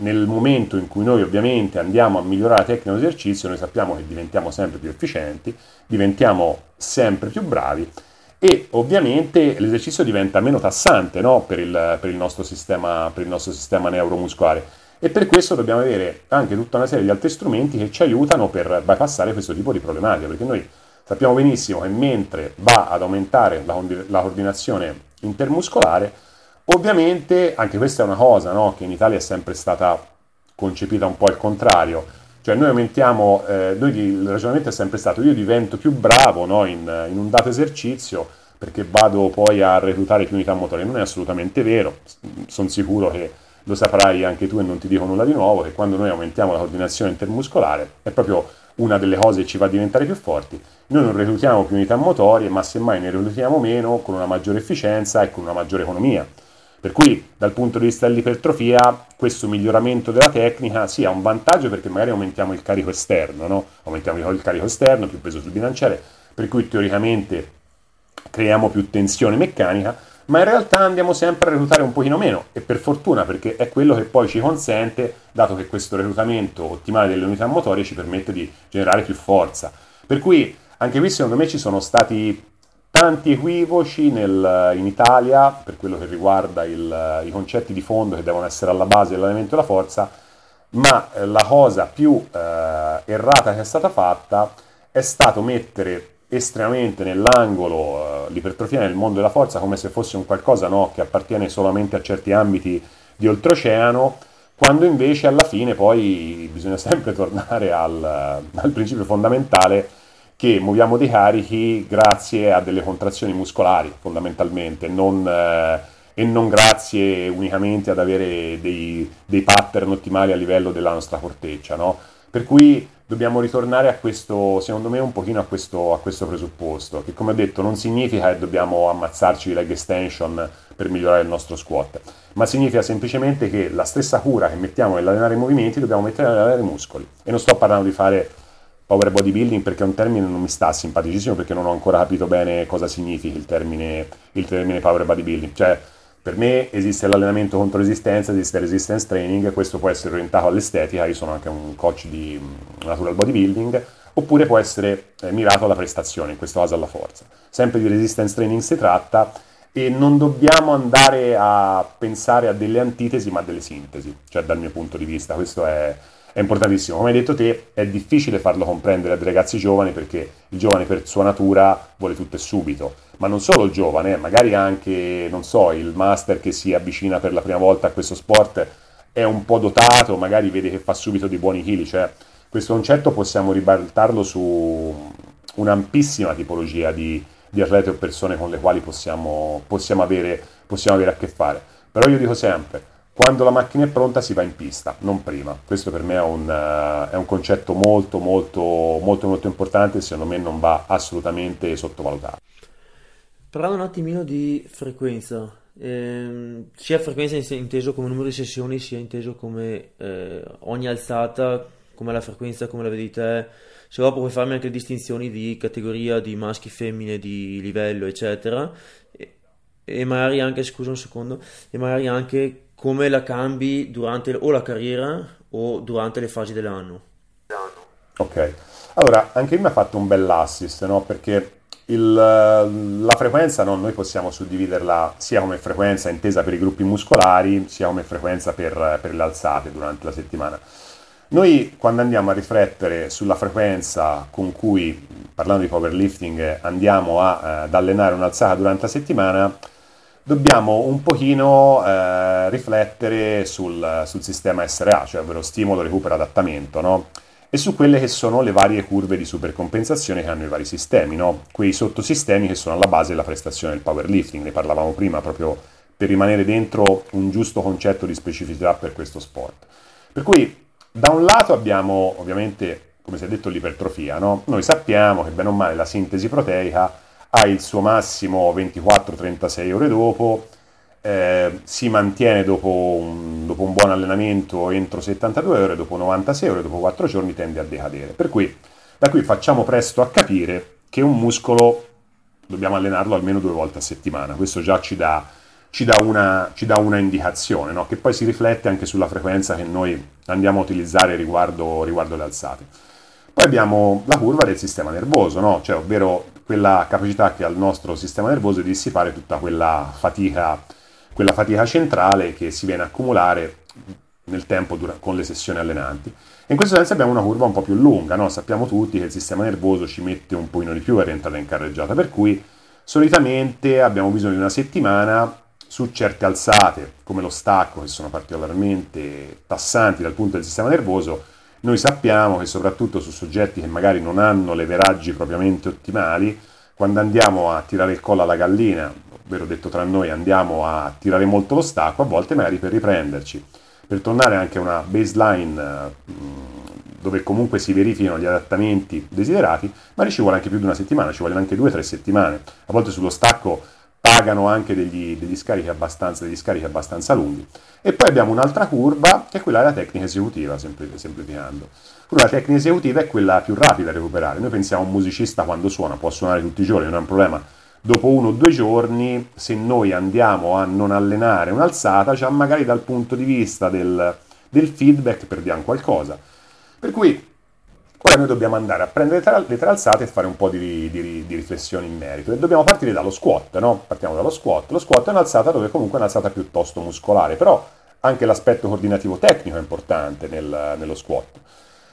nel momento in cui noi ovviamente andiamo a migliorare la tecnica dell'esercizio, noi sappiamo che diventiamo sempre più efficienti, diventiamo sempre più bravi e ovviamente l'esercizio diventa meno tassante no? per, il, per, il sistema, per il nostro sistema neuromuscolare e per questo dobbiamo avere anche tutta una serie di altri strumenti che ci aiutano per bypassare questo tipo di problematica, perché noi sappiamo benissimo che mentre va ad aumentare la, la coordinazione intermuscolare, Ovviamente anche questa è una cosa no, che in Italia è sempre stata concepita un po' al contrario, cioè noi aumentiamo, eh, noi, il ragionamento è sempre stato io divento più bravo no, in, in, un dato esercizio perché vado poi a reclutare più unità motorie, non è assolutamente vero, sono sicuro che lo saprai anche tu e non ti dico nulla di nuovo, che quando noi aumentiamo la coordinazione intermuscolare è proprio una delle cose che ci fa diventare più forti. Noi non reclutiamo più unità motorie, ma semmai ne reclutiamo meno con una maggiore efficienza e con una maggiore economia. Per cui dal punto di vista dell'ipertrofia questo miglioramento della tecnica sì ha un vantaggio perché magari aumentiamo il carico esterno, no? aumentiamo il carico esterno, più peso sul bilanciere, per cui teoricamente creiamo più tensione meccanica, ma in realtà andiamo sempre a reclutare un pochino meno e per fortuna perché è quello che poi ci consente, dato che questo reclutamento ottimale delle unità motorie ci permette di generare più forza. Per cui anche qui secondo me ci sono stati tanti equivoci nel, in Italia per quello che riguarda il, i concetti di fondo che devono essere alla base dell'allenamento della forza, ma eh, la cosa più eh, errata che è stata fatta è stato mettere estremamente nell'angolo eh, l'ipertrofia nel mondo della forza come se fosse un qualcosa no, che appartiene solamente a certi ambiti di oltreoceano, quando invece alla fine poi bisogna sempre tornare al, al principio fondamentale che muoviamo dei carichi grazie a delle contrazioni muscolari fondamentalmente, non, eh, e non grazie unicamente ad avere dei, dei, pattern ottimali a livello della nostra corteccia. No? Per cui dobbiamo ritornare a questo, secondo me, un pochino a questo, a questo presupposto, che come ho detto non significa che dobbiamo ammazzarci leg extension per migliorare il nostro squat, ma significa semplicemente che la stessa cura che mettiamo nell'allenare i movimenti dobbiamo mettere nell'allenare i muscoli. E non sto parlando di fare power bodybuilding perché è un termine non mi sta simpaticissimo perché non ho ancora capito bene cosa significa il termine, il termine power bodybuilding. Cioè, per me esiste l'allenamento contro resistenza, esiste resistance training, questo può essere orientato all'estetica, io sono anche un coach di mm, natural bodybuilding, oppure può essere eh, mirato alla prestazione, in questo caso alla forza. Sempre di resistance training si tratta e non dobbiamo andare a pensare a delle antitesi ma a delle sintesi, cioè dal mio punto di vista, questo è è importantissimo. Come hai detto te, è difficile farlo comprendere ai ragazzi giovani perché il giovane per sua natura vuole tutto e subito. Ma non solo il giovane, magari anche, non so, il master che si avvicina per la prima volta a questo sport è un po' dotato, magari vede che fa subito dei buoni chili. Cioè, questo concetto possiamo ribaltarlo su un'ampissima tipologia di, di atlete o persone con le quali possiamo, possiamo, avere, possiamo avere a che fare. Però io dico sempre, quando la macchina è pronta si va in pista, non prima. Questo per me è un, uh, è un concetto molto, molto, molto, molto importante e secondo me non va assolutamente sottovalutato. Parlando un attimino di frequenza, ehm, sia frequenza inteso come numero di sessioni, sia inteso come eh, ogni alzata, come la frequenza, come la vedi te, se dopo puoi farmi anche distinzioni di categoria, di maschi, femmine, di livello, eccetera, e, e magari anche, scusa un secondo, e magari anche come la cambi durante o la carriera o durante le fasi dell'anno. Ok, allora anche io mi ha fatto un bell'assist, no? perché il, la frequenza no? noi possiamo suddividerla sia come frequenza intesa per i gruppi muscolari, sia come frequenza per, per le alzate durante la settimana. Noi quando andiamo a riflettere sulla frequenza con cui, parlando di powerlifting, andiamo a, eh, ad allenare un'alzata durante la settimana, dobbiamo un pochino eh, riflettere sul, sul, sistema SRA, cioè ovvero stimolo, recupero, adattamento, no? e su quelle che sono le varie curve di supercompensazione che hanno i vari sistemi, no? quei sottosistemi che sono alla base della prestazione del powerlifting, ne parlavamo prima proprio per rimanere dentro un giusto concetto di specificità per questo sport. Per cui Da un lato abbiamo ovviamente, come si è detto, l'ipertrofia. No? Noi sappiamo che bene o male la sintesi proteica ha il suo massimo 24-36 ore dopo, eh, si mantiene dopo un, dopo un, buon allenamento entro 72 ore, dopo 96 ore, dopo 4 giorni tende a decadere. Per cui da qui facciamo presto a capire che un muscolo dobbiamo allenarlo almeno due volte a settimana. Questo già ci dà, ci dà, una, ci dà una, indicazione, no? che poi si riflette anche sulla frequenza che noi andiamo a utilizzare riguardo, riguardo le alzate. Poi abbiamo la curva del sistema nervoso, no? cioè, ovvero quella capacità che ha il nostro sistema nervoso di dissipare tutta quella fatica, quella fatica centrale che si viene a accumulare nel tempo con le sessioni allenanti. E in questo senso abbiamo una curva un po' più lunga, no? sappiamo tutti che il sistema nervoso ci mette un pochino di più per entrare in carreggiata, per cui solitamente abbiamo bisogno di una settimana su certe alzate, come lo stacco, che sono particolarmente tassanti dal punto del sistema nervoso, noi sappiamo che soprattutto su soggetti che magari non hanno leveraggi propriamente ottimali, quando andiamo a tirare il collo alla gallina, ovvero detto tra noi andiamo a tirare molto lo stacco, a volte magari per riprenderci per tornare anche a una baseline dove comunque si verificano gli adattamenti desiderati, ma ci vuole anche più di una settimana, ci vogliono anche due o tre settimane. A volte sullo stacco pagano anche degli, degli, scarichi abbastanza, degli, scarichi abbastanza, lunghi. E poi abbiamo un'altra curva, che è quella della tecnica esecutiva, semplificando. La tecnica esecutiva è quella più rapida da recuperare. Noi pensiamo a un musicista quando suona, può suonare tutti i giorni, non è un problema dopo uno o due giorni, se noi andiamo a non allenare un'alzata, già magari dal punto di vista del, del feedback perdiamo qualcosa. Per cui ora noi dobbiamo andare a prendere le, le tre alzate e fare un po' di, di, di, riflessione in merito. E dobbiamo partire dallo squat, no? Partiamo dallo squat. Lo squat è un'alzata dove comunque è un'alzata piuttosto muscolare, però anche l'aspetto coordinativo tecnico è importante nel, nello squat.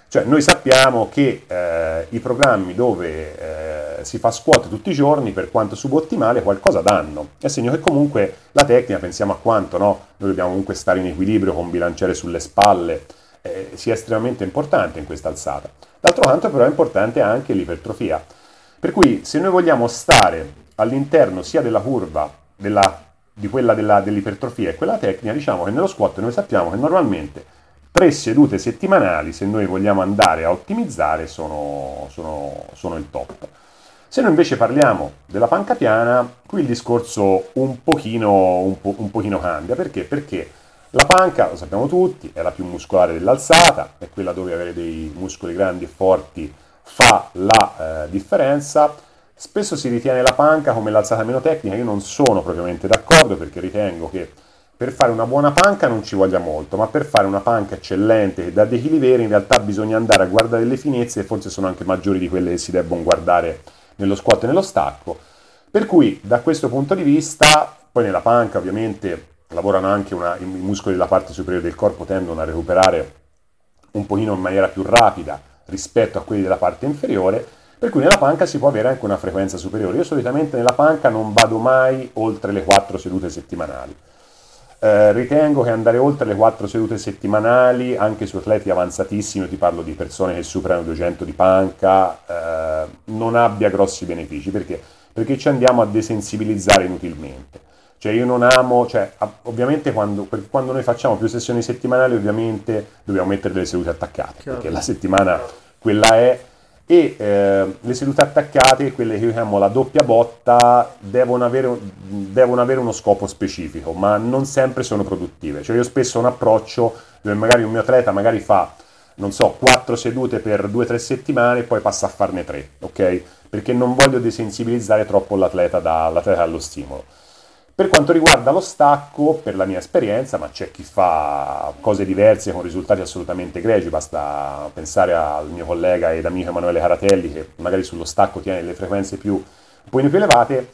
Cioè noi sappiamo che eh, i programmi dove eh, si fa squat tutti i giorni, per quanto subottimale, qualcosa danno. È segno che comunque la tecnica, pensiamo a quanto no? noi dobbiamo comunque stare in equilibrio con bilanciere sulle spalle, eh, sia estremamente importante in questa alzata. D'altro canto però è importante anche l'ipertrofia. Per cui se noi vogliamo stare all'interno sia della curva della, di quella della, dell'ipertrofia e quella tecnica, diciamo che nello squat noi sappiamo che normalmente tre sedute settimanali, se noi vogliamo andare a ottimizzare, sono, sono, sono il top. Se noi invece parliamo della panca piana, qui il discorso un pochino, un, po', un pochino cambia. Perché? Perché la panca, lo sappiamo tutti, è la più muscolare dell'alzata, è quella dove avere dei muscoli grandi e forti fa la eh, differenza. Spesso si ritiene la panca come l'alzata meno tecnica, io non sono propriamente d'accordo perché ritengo che per fare una buona panca non ci voglia molto, ma per fare una panca eccellente e da deequilibrare in realtà bisogna andare a guardare le finezze e forse sono anche maggiori di quelle che si debbono guardare nello squat e nello stacco. Per cui da questo punto di vista, poi nella panca ovviamente lavorano anche una, i muscoli della parte superiore del corpo tendono a recuperare un pochino in maniera più rapida rispetto a quelli della parte inferiore, per cui nella panca si può avere anche una frequenza superiore. Io solitamente nella panca non vado mai oltre le 4 sedute settimanali eh, ritengo che andare oltre le quattro sedute settimanali, anche su atleti avanzatissimi, ti parlo di persone che superano 200 di panca, eh, non abbia grossi benefici. Perché? Perché ci andiamo a desensibilizzare inutilmente. Cioè io non amo, cioè, ovviamente quando, quando, noi facciamo più sessioni settimanali ovviamente dobbiamo mettere delle sedute attaccate, Chiaro. perché la settimana quella è e eh, le sedute attaccate, quelle che io chiamo la doppia botta, devono avere, devono avere, uno scopo specifico, ma non sempre sono produttive. Cioè io spesso ho un approccio dove magari un mio atleta magari fa, non so, quattro sedute per due o tre settimane e poi passa a farne tre, ok? Perché non voglio desensibilizzare troppo l'atleta, da, l'atleta allo stimolo. Per quanto riguarda lo stacco, per la mia esperienza, ma c'è chi fa cose diverse con risultati assolutamente gregi, basta pensare al mio collega ed amico Emanuele Caratelli che magari sullo stacco tiene le frequenze più, un po' più elevate,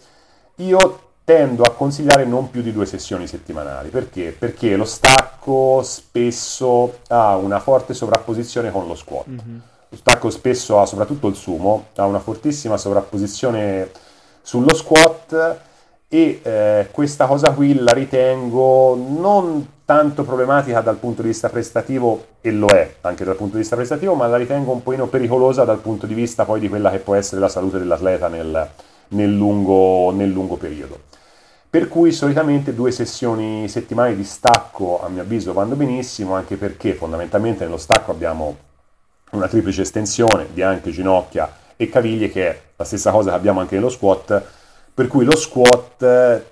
io tendo a consigliare non più di due sessioni settimanali. Perché? Perché lo stacco spesso ha una forte sovrapposizione con lo squat. Mm-hmm. Lo stacco spesso ha, soprattutto il sumo, ha una fortissima sovrapposizione sullo squat e eh, questa cosa qui la ritengo non tanto problematica dal punto di vista prestativo, e lo è anche dal punto di vista prestativo, ma la ritengo un pochino pericolosa dal punto di vista poi di quella che può essere la salute dell'atleta nel, nel, lungo, nel lungo periodo. per cui solitamente due sessioni settimanali di stacco a mio avviso vanno benissimo, anche perché fondamentalmente nello stacco abbiamo una triplice estensione di anche ginocchia e caviglie, che è la stessa cosa che abbiamo anche nello squat, per cui lo squat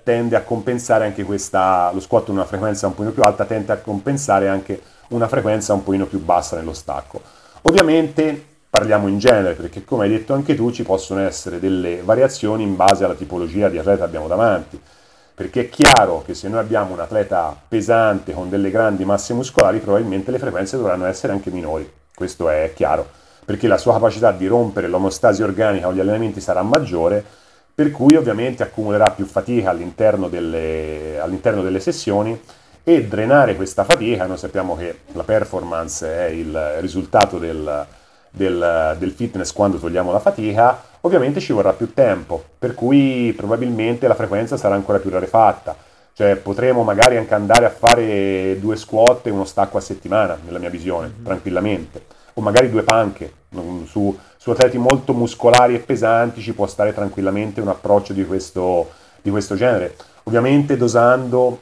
tende a compensare anche questa, lo squat in una frequenza un pochino più alta tende a compensare anche una frequenza un pochino più bassa nello stacco. Ovviamente parliamo in genere perché come hai detto anche tu ci possono essere delle variazioni in base alla tipologia di atleta che abbiamo davanti perché è chiaro che se noi abbiamo un atleta pesante con delle grandi masse muscolari, probabilmente le frequenze dovranno essere anche minori. Questo è chiaro, perché la sua capacità di rompere l'omostasi organica con gli allenamenti sarà maggiore, per cui ovviamente accumulerà più fatica all'interno delle, all'interno delle sessioni e drenare questa fatica, noi sappiamo che la performance è il risultato del, del, del fitness quando togliamo la fatica, ovviamente ci vorrà più tempo, per cui probabilmente la frequenza sarà ancora più rarefatta. Cioè potremo magari anche andare a fare due squat e uno stacco a settimana, nella mia visione, mm-hmm. tranquillamente. O magari due panche. Su, su, atleti molto muscolari e pesanti ci può stare tranquillamente un approccio di questo, di questo genere. Ovviamente dosando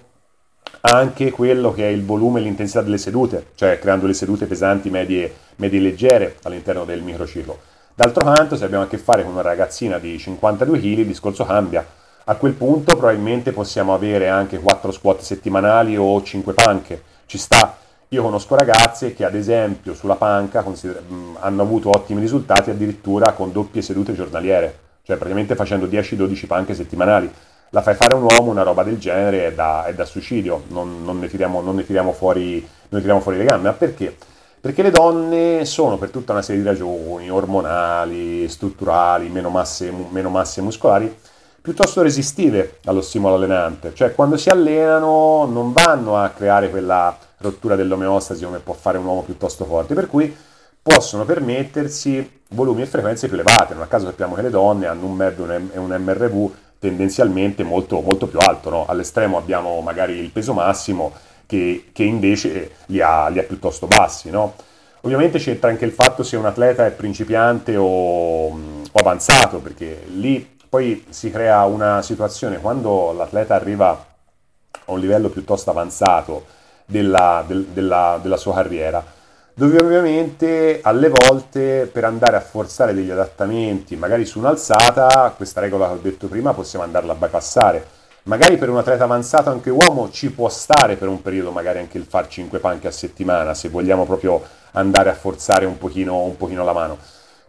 anche quello che è il volume e l'intensità delle sedute, cioè creando le sedute pesanti, medie, medie leggere all'interno del microciclo. D'altro canto, se abbiamo a che fare con una ragazzina di 52 kg, il discorso cambia. A quel punto probabilmente possiamo avere anche 4 squat settimanali o 5 panche. Ci sta. Io conosco ragazze che ad esempio sulla panca consider- hanno avuto ottimi risultati addirittura con doppie sedute giornaliere, cioè praticamente facendo 10-12 panche settimanali la fai fare un uomo una roba del genere è da, è da suicidio, non, non, ne tiriamo, non, ne tiriamo, fuori, ne tiriamo fuori le gambe. Ma perché? Perché le donne sono per tutta una serie di ragioni ormonali, strutturali, meno masse, meno masse muscolari, piuttosto resistive allo stimolo allenante. Cioè quando si allenano non vanno a creare quella rottura dell'omeostasi come può fare un uomo piuttosto forte, per cui possono permettersi volumi e frequenze più elevate. Non a caso sappiamo che le donne hanno un MEB e un MRV tendenzialmente molto, molto più alto. No? All'estremo abbiamo magari il peso massimo che, che invece li ha, li ha, piuttosto bassi. No? Ovviamente c'entra anche il fatto se un atleta è principiante o, o avanzato, perché lì poi si crea una situazione quando l'atleta arriva a un livello piuttosto avanzato della, del, della, della sua carriera dove ovviamente alle volte per andare a forzare degli adattamenti, magari su un'alzata, questa regola che ho detto prima possiamo andarla a bypassare. Magari per un atleta avanzato, anche uomo, ci può stare per un periodo magari anche il far 5 panche a settimana, se vogliamo proprio andare a forzare un pochino, un pochino la mano.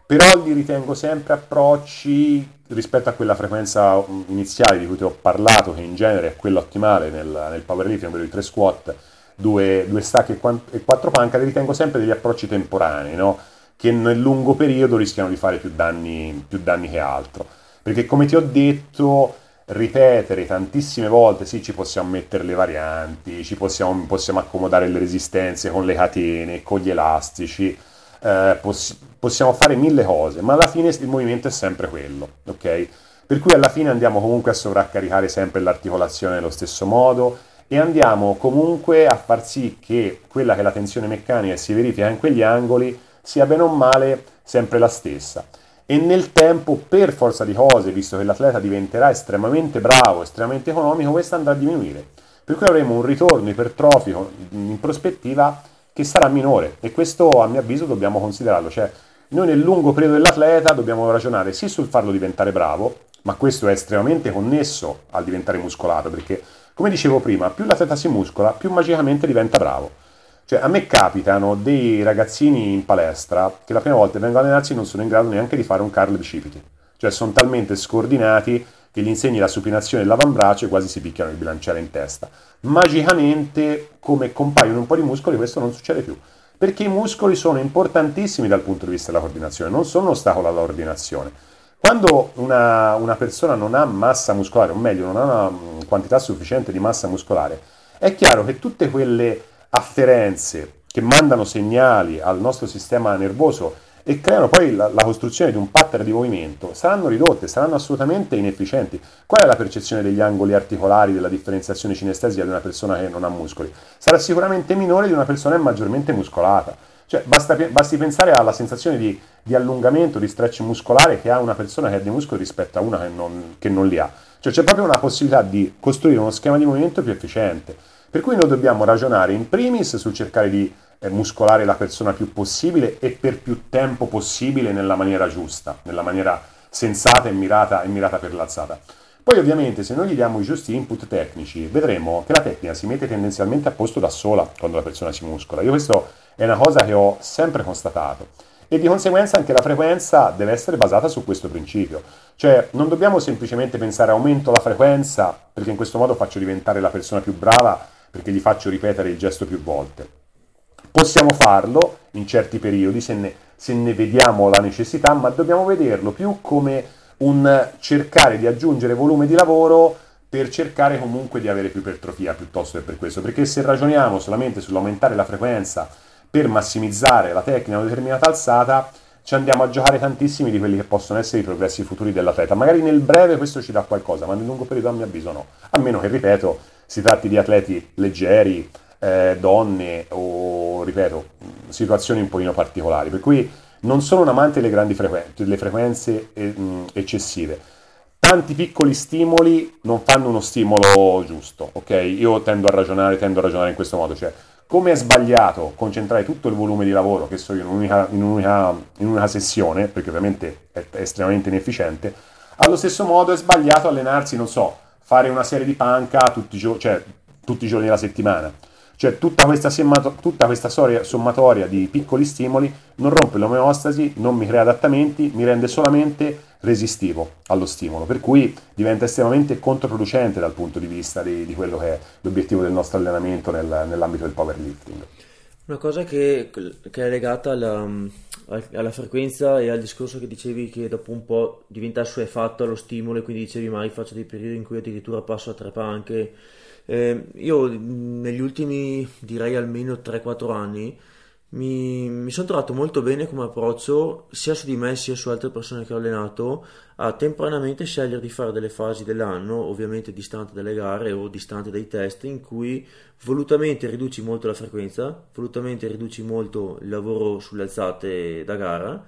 Però li ritengo sempre approcci rispetto a quella frequenza iniziale di cui ti ho parlato, che in genere è quella ottimale nel, nel powerlifting, ovvero i 3 squat, due, due stacchi e quattro panca, li ritengo sempre degli approcci temporanei, no? che nel lungo periodo rischiano di fare più danni, più danni che altro. Perché come ti ho detto, ripetere tantissime volte, sì, ci possiamo mettere le varianti, ci possiamo, possiamo accomodare le resistenze con le catene, con gli elastici, eh, poss- possiamo fare mille cose, ma alla fine il movimento è sempre quello, ok? Per cui alla fine andiamo comunque a sovraccaricare sempre l'articolazione nello stesso modo, e andiamo comunque a far sì che quella che è la tensione meccanica si verifica in quegli angoli sia bene o male sempre la stessa. E nel tempo, per forza di cose, visto che l'atleta diventerà estremamente bravo, estremamente economico, questa andrà a diminuire. Per cui avremo un ritorno ipertrofico in prospettiva che sarà minore e questo a mio avviso dobbiamo considerarlo. Cioè, noi nel lungo periodo dell'atleta dobbiamo ragionare sì sul farlo diventare bravo, ma questo è estremamente connesso al diventare muscolato, perché come dicevo prima, più l'atleta si muscola, più magicamente diventa bravo. Cioè, a me capitano dei ragazzini in palestra che la prima volta che vengono a allenarsi non sono in grado neanche di fare un curl bicipiti. Cioè, sono talmente scordinati che gli insegni la supinazione dell'avambraccio e quasi si picchiano il bilanciere in testa. Magicamente, come compaiono un po' di muscoli, questo non succede più. Perché i muscoli sono importantissimi dal punto di vista della coordinazione, non sono un ostacolo all'ordinazione. Quando una, una, persona non ha massa muscolare, o meglio, non ha una mm, quantità sufficiente di massa muscolare, è chiaro che tutte quelle afferenze che mandano segnali al nostro sistema nervoso e creano poi la, la, costruzione di un pattern di movimento saranno ridotte, saranno assolutamente inefficienti. Qual è la percezione degli angoli articolari della differenziazione cinestesia di una persona che non ha muscoli? Sarà sicuramente minore di una persona maggiormente muscolata. Cioè, basta, basti pensare alla sensazione di, di, allungamento, di stretch muscolare che ha una persona che ha dei muscoli rispetto a una che non, che non li ha. Cioè c'è proprio una possibilità di costruire uno schema di movimento più efficiente. Per cui noi dobbiamo ragionare in primis sul cercare di eh, muscolare la persona più possibile e per più tempo possibile nella maniera giusta, nella maniera sensata e mirata, e mirata per l'alzata. Poi ovviamente se noi gli diamo i giusti input tecnici, vedremo che la tecnica si mette tendenzialmente a posto da sola quando la persona si muscola. Io questo è una cosa che ho sempre constatato e di conseguenza anche la frequenza deve essere basata su questo principio. Cioè non dobbiamo semplicemente pensare aumento la frequenza perché in questo modo faccio diventare la persona più brava perché gli faccio ripetere il gesto più volte. Possiamo farlo in certi periodi se ne, se ne vediamo la necessità, ma dobbiamo vederlo più come un cercare di aggiungere volume di lavoro per cercare comunque di avere più ipertrofia piuttosto che per questo, perché se ragioniamo solamente sull'aumentare la frequenza per massimizzare la tecnica a una determinata alzata, ci andiamo a giocare tantissimi di quelli che possono essere i progressi futuri dell'atleta. Magari nel breve questo ci dà qualcosa, ma nel lungo periodo a mio avviso no. A meno che, ripeto, si tratti di atleti leggeri, eh, donne o, ripeto, situazioni un pochino particolari. Per cui non sono un amante delle grandi frequenze, delle frequenze eh, eccessive. Tanti piccoli stimoli non fanno uno stimolo giusto, ok? Io tendo a ragionare, tendo a ragionare in questo modo, cioè come è sbagliato concentrare tutto il volume di lavoro che so io in un'unica, in un'unica, in un'unica sessione, perché ovviamente è, è estremamente inefficiente, allo stesso modo è sbagliato allenarsi, non so, fare una serie di panca tutti, cioè, tutti i giorni della settimana. Cioè tutta questa, semmato- tutta questa storia sommatoria di piccoli stimoli non rompe l'omeostasi, non mi crea adattamenti, mi rende solamente resistivo allo stimolo, per cui diventa estremamente controproducente dal punto di vista di, di quello che è l'obiettivo del nostro allenamento nel, nell'ambito del powerlifting. Una cosa che, che è legata alla, alla, frequenza e al discorso che dicevi che dopo un po' diventa assuefatto allo stimolo e quindi dicevi mai faccio dei periodi in cui addirittura passo a tre panche eh, io negli ultimi direi almeno 3-4 anni mi, mi sono trovato molto bene come approccio sia su di me sia su altre persone che ho allenato a temporaneamente scegliere di fare delle fasi dell'anno, ovviamente distante dalle gare o distante dai test, in cui volutamente riduci molto la frequenza, volutamente riduci molto il lavoro sulle alzate da gara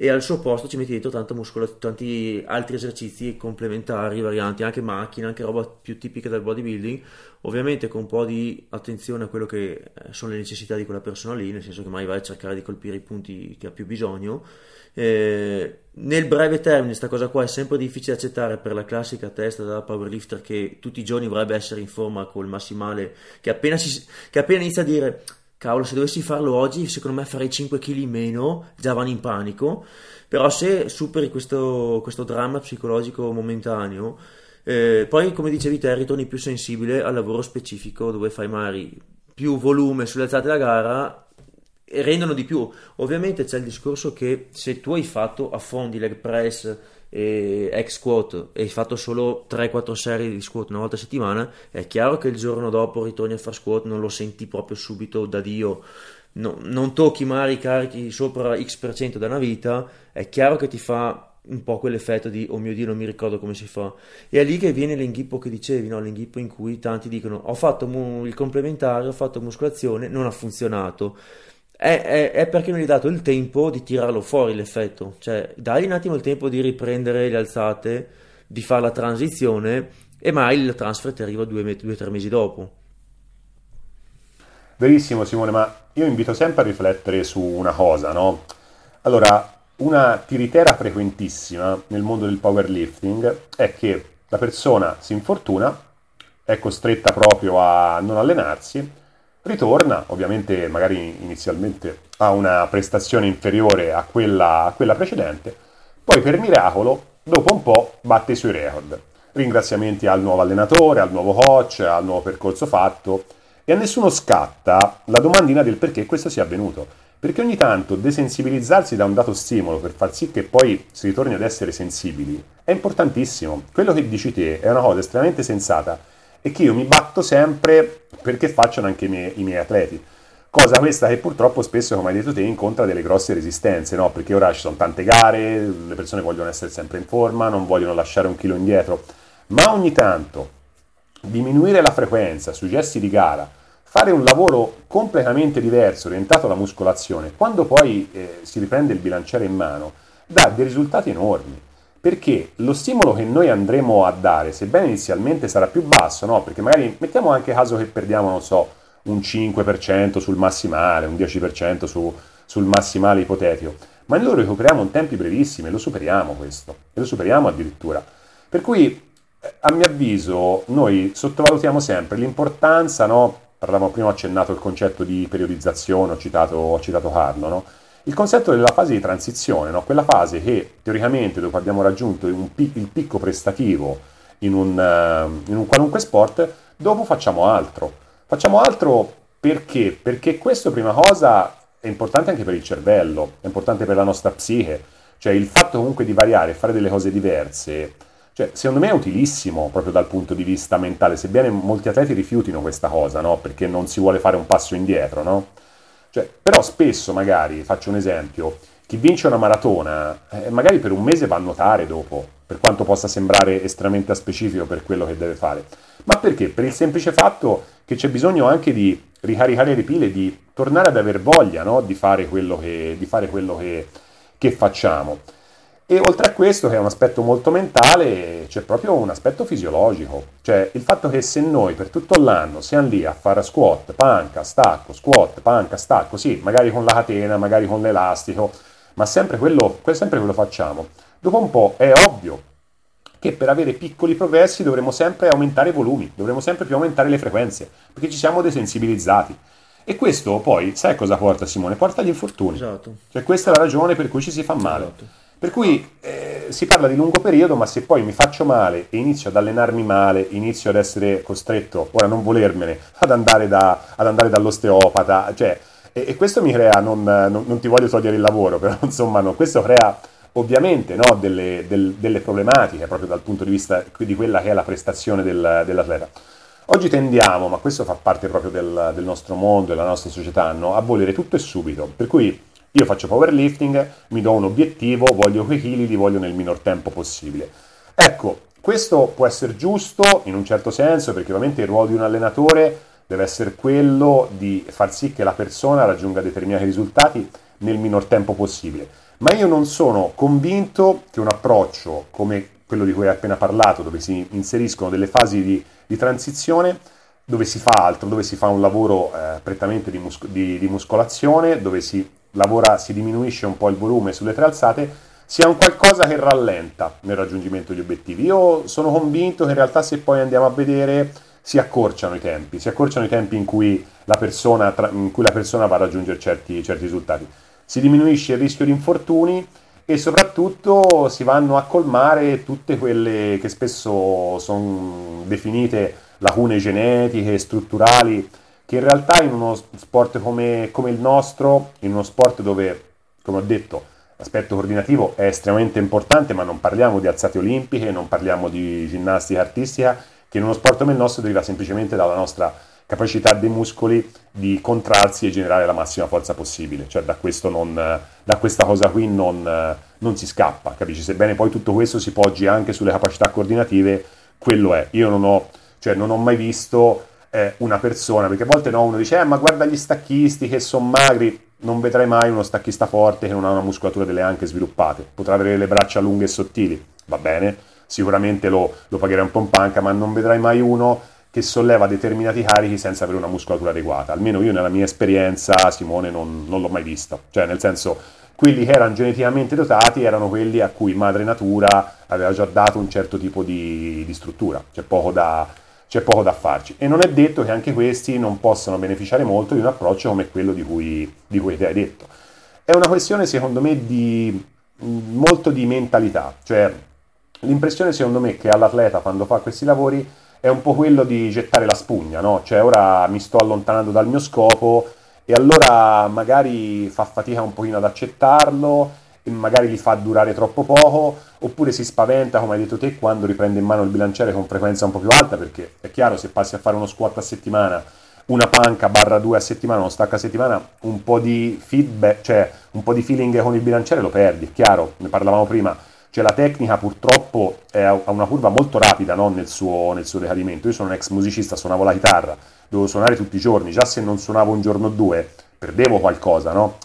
e al suo posto ci metti dentro tanta muscolatura, tanti altri esercizi complementari, varianti, anche macchine, anche roba più tipica del bodybuilding, ovviamente con un po' di attenzione a quello che eh, sono le necessità di quella persona lì, nel senso che mai vai a cercare di colpire i punti che ha più bisogno. Eh, nel breve termine, questa cosa qua è sempre difficile da accettare per la classica testa da powerlifter che tutti i giorni vorrebbe essere in forma col massimale, che appena, si, che appena inizia a dire cavolo, se dovessi farlo oggi, secondo me farei 5 kg in meno, già vanno in panico. Però se superi questo, questo dramma psicologico momentaneo, eh, poi come dicevi te, ritorni più sensibile al lavoro specifico dove fai magari più volume sulle alzate da gara e rendono di più. Ovviamente c'è il discorso che se tu hai fatto affondi leg press e ex squat e hai fatto solo 3-4 serie di squat una volta a settimana, è chiaro che il giorno dopo ritorni a fare squat, non lo senti proprio subito da Dio. No, non tocchi mai i carichi sopra X% da una vita, è chiaro che ti fa un po' quell'effetto di oh mio dio non mi ricordo come si fa e è lì che viene l'inghippo che dicevi no? l'inghippo in cui tanti dicono ho fatto mu- il complementare ho fatto muscolazione non ha funzionato è, è, è, perché non gli hai dato il tempo di tirarlo fuori l'effetto, cioè dai un attimo il tempo di riprendere le alzate, di fare la transizione e mai il transfer ti arriva due o tre mesi dopo. Verissimo Simone, ma io invito sempre a riflettere su una cosa, no? Allora, una tiritera frequentissima nel mondo del powerlifting è che la persona si infortuna, è costretta proprio a non allenarsi ritorna, ovviamente magari inizialmente a una prestazione inferiore a quella, a quella precedente, poi per miracolo, dopo un po', batte i suoi record. Ringraziamenti al nuovo allenatore, al nuovo coach, al nuovo percorso fatto e a nessuno scatta la domandina del perché questo sia avvenuto. Perché ogni tanto desensibilizzarsi da un dato stimolo per far sì che poi si ritorni ad essere sensibili è importantissimo. Quello che dici te è una cosa estremamente sensata e che io mi batto sempre perché facciano anche i miei, i miei atleti. Cosa questa che purtroppo spesso, come hai detto te, incontra delle grosse resistenze, no? Perché ora ci sono tante gare, le persone vogliono essere sempre in forma, non vogliono lasciare un chilo indietro, ma ogni tanto diminuire la frequenza sui gesti di gara, fare un lavoro completamente diverso, orientato alla muscolazione, quando poi eh, si riprende il bilanciere in mano, dà dei risultati enormi. Perché lo stimolo che noi andremo a dare, sebbene inizialmente sarà più basso, no? perché magari mettiamo anche caso che perdiamo, non so, un 5% sul massimale, un 10% su, sul massimale ipotetico, ma noi lo recuperiamo in tempi brevissimi e lo superiamo questo, e lo superiamo addirittura. Per cui, eh, a mio avviso, noi sottovalutiamo sempre l'importanza, no? parlavamo prima, ho accennato il concetto di periodizzazione, ho citato, ho citato Carlo, no? Il concetto della fase di transizione, no? quella fase che teoricamente dopo abbiamo raggiunto pic- il picco prestativo in un, uh, in un qualunque sport, dopo facciamo altro. Facciamo altro perché? Perché questo, prima cosa, è importante anche per il cervello, è importante per la nostra psiche, cioè il fatto comunque di variare, fare delle cose diverse, cioè, secondo me è utilissimo proprio dal punto di vista mentale, sebbene molti atleti rifiutino questa cosa, no? Perché non si vuole fare un passo indietro, no? Cioè, però spesso magari, faccio un esempio, chi vince una maratona eh, magari per un mese va a nuotare dopo, per quanto possa sembrare estremamente specifico per quello che deve fare. Ma perché? Per il semplice fatto che c'è bisogno anche di ricaricare le pile, di tornare ad aver voglia no? di fare quello, che, fare quello che, che facciamo. E oltre a questo, che è un aspetto molto mentale, c'è proprio un aspetto fisiologico, cioè il fatto che se noi per tutto l'anno siamo lì a fare squat, panca, stacco, squat, panca, stacco, sì, magari con la catena, magari con l'elastico, ma sempre quello, sempre quello facciamo. Dopo un po' è ovvio che per avere piccoli progressi dovremo sempre aumentare i volumi, dovremo sempre più aumentare le frequenze, perché ci siamo desensibilizzati. E questo poi, sai cosa porta Simone? Porta agli infortuni. Esatto. Cioè questa è la ragione per cui ci si fa male. Esatto. Per cui eh, si parla di lungo periodo, ma se poi mi faccio male e inizio ad allenarmi male, inizio ad essere costretto, ora non volermene, ad andare, da, ad andare dall'osteopata, cioè, e, e, questo mi crea, non, non, non, ti voglio togliere il lavoro, però insomma, no, questo crea ovviamente no, delle, del, delle, problematiche proprio dal punto di vista di quella che è la prestazione del, dell'atleta. Oggi tendiamo, ma questo fa parte proprio del, del nostro mondo, della nostra società, no, a volere tutto e subito, per cui io faccio powerlifting, mi do un obiettivo, voglio quei chili, li voglio nel minor tempo possibile. Ecco, questo può essere giusto in un certo senso, perché ovviamente il ruolo di un allenatore deve essere quello di far sì che la persona raggiunga determinati risultati nel minor tempo possibile. Ma io non sono convinto che un approccio come quello di cui hai appena parlato, dove si inseriscono delle fasi di, di transizione, dove si fa altro, dove si fa un lavoro eh, prettamente di, mus- di, di muscolazione, dove si lavora, si diminuisce un po' il volume sulle tre alzate, sia un qualcosa che rallenta nel raggiungimento degli obiettivi. Io sono convinto che in realtà se poi andiamo a vedere si accorciano i tempi, si accorciano i tempi in cui la persona, cui la persona va a raggiungere certi, certi risultati. Si diminuisce il rischio di infortuni e soprattutto si vanno a colmare tutte quelle che spesso sono definite lacune genetiche, strutturali, che in realtà in uno sport come, come il nostro, in uno sport dove, come ho detto, l'aspetto coordinativo è estremamente importante, ma non parliamo di alzate olimpiche, non parliamo di ginnastica artistica, che in uno sport come il nostro deriva semplicemente dalla nostra capacità dei muscoli di contrarsi e generare la massima forza possibile. Cioè da, non, da questa cosa qui non, non, si scappa, capisci? Sebbene poi tutto questo si poggi anche sulle capacità coordinative, quello è. Io non ho, cioè, non ho mai visto eh, una persona, perché a volte no, uno dice, eh, ma guarda gli stacchisti che sono magri, non vedrai mai uno stacchista forte che non ha una muscolatura delle anche sviluppate, potrà avere le braccia lunghe e sottili, va bene, sicuramente lo, lo pagherai un po' in panca, ma non vedrai mai uno che solleva determinati carichi senza avere una muscolatura adeguata. Almeno io nella mia esperienza, Simone, non, non l'ho mai vista. Cioè, nel senso, quelli che erano geneticamente dotati erano quelli a cui madre natura aveva già dato un certo tipo di, di struttura. C'è poco da, c'è poco da farci. E non è detto che anche questi non possano beneficiare molto di un approccio come quello di cui, di cui ti hai detto. È una questione, secondo me, di molto di mentalità, cioè l'impressione, secondo me, che all'atleta quando fa questi lavori è un po' quello di gettare la spugna, no? Cioè ora mi sto allontanando dal mio scopo e allora magari fa fatica un pochino ad accettarlo magari li fa durare troppo poco, oppure si spaventa, come hai detto te, quando riprende in mano il bilanciere con frequenza un po' più alta, perché è chiaro, se passi a fare uno squat a settimana, una panca barra due a settimana, uno stacco a settimana, un po' di feedback, cioè un po' di feeling con il bilanciere lo perdi, è chiaro, ne parlavamo prima, cioè la tecnica purtroppo ha una curva molto rapida no? nel, suo, nel suo decadimento. Io sono un ex musicista, suonavo la chitarra, dovevo suonare tutti i giorni, già se non suonavo un giorno o due, perdevo qualcosa, no?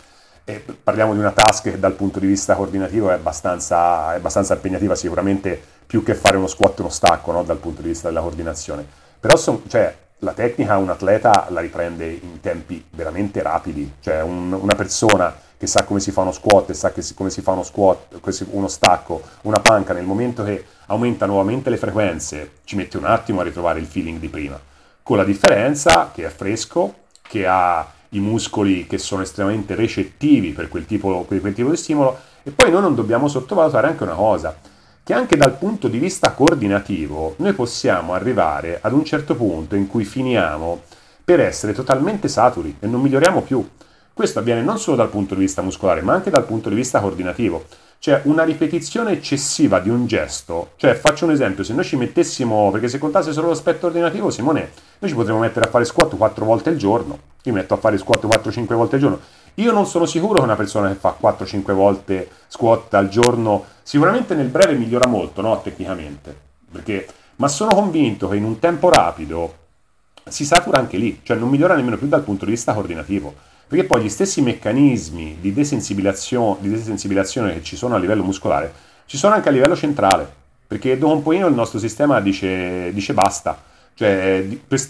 E parliamo di una task che dal punto di vista coordinativo è abbastanza, è abbastanza impegnativa, sicuramente più che fare uno squat e uno stacco no? dal punto di vista della coordinazione. Però son, cioè, la tecnica un atleta la riprende in tempi veramente rapidi, cioè un, una persona che sa come si fa uno squat e sa si, come si fa uno squat, uno stacco, una panca, nel momento che aumenta nuovamente le frequenze, ci mette un attimo a ritrovare il feeling di prima, con la differenza che è fresco, che ha i muscoli che sono estremamente recettivi per quel tipo, per quel tipo di stimolo e poi noi non dobbiamo sottovalutare anche una cosa, che anche dal punto di vista coordinativo noi possiamo arrivare ad un certo punto in cui finiamo per essere totalmente saturi e non miglioriamo più. Questo avviene non solo dal punto di vista muscolare, ma anche dal punto di vista coordinativo. Cioè una ripetizione eccessiva di un gesto, cioè faccio un esempio, se noi ci mettessimo, perché se contasse solo l'aspetto ordinativo, Simone, noi ci potremmo mettere a fare squat 4 volte al giorno, io metto a fare squat 4-5 volte al giorno, io non sono sicuro che una persona che fa 4-5 volte squat al giorno, sicuramente nel breve migliora molto, no? Tecnicamente, perché, ma sono convinto che in un tempo rapido si satura anche lì, cioè non migliora nemmeno più dal punto di vista coordinativo. Perché poi gli stessi meccanismi di desensibilizzazione, di desensibilizzazione che ci sono a livello muscolare, ci sono anche a livello centrale, perché dopo un pochino il nostro sistema dice, dice basta, cioè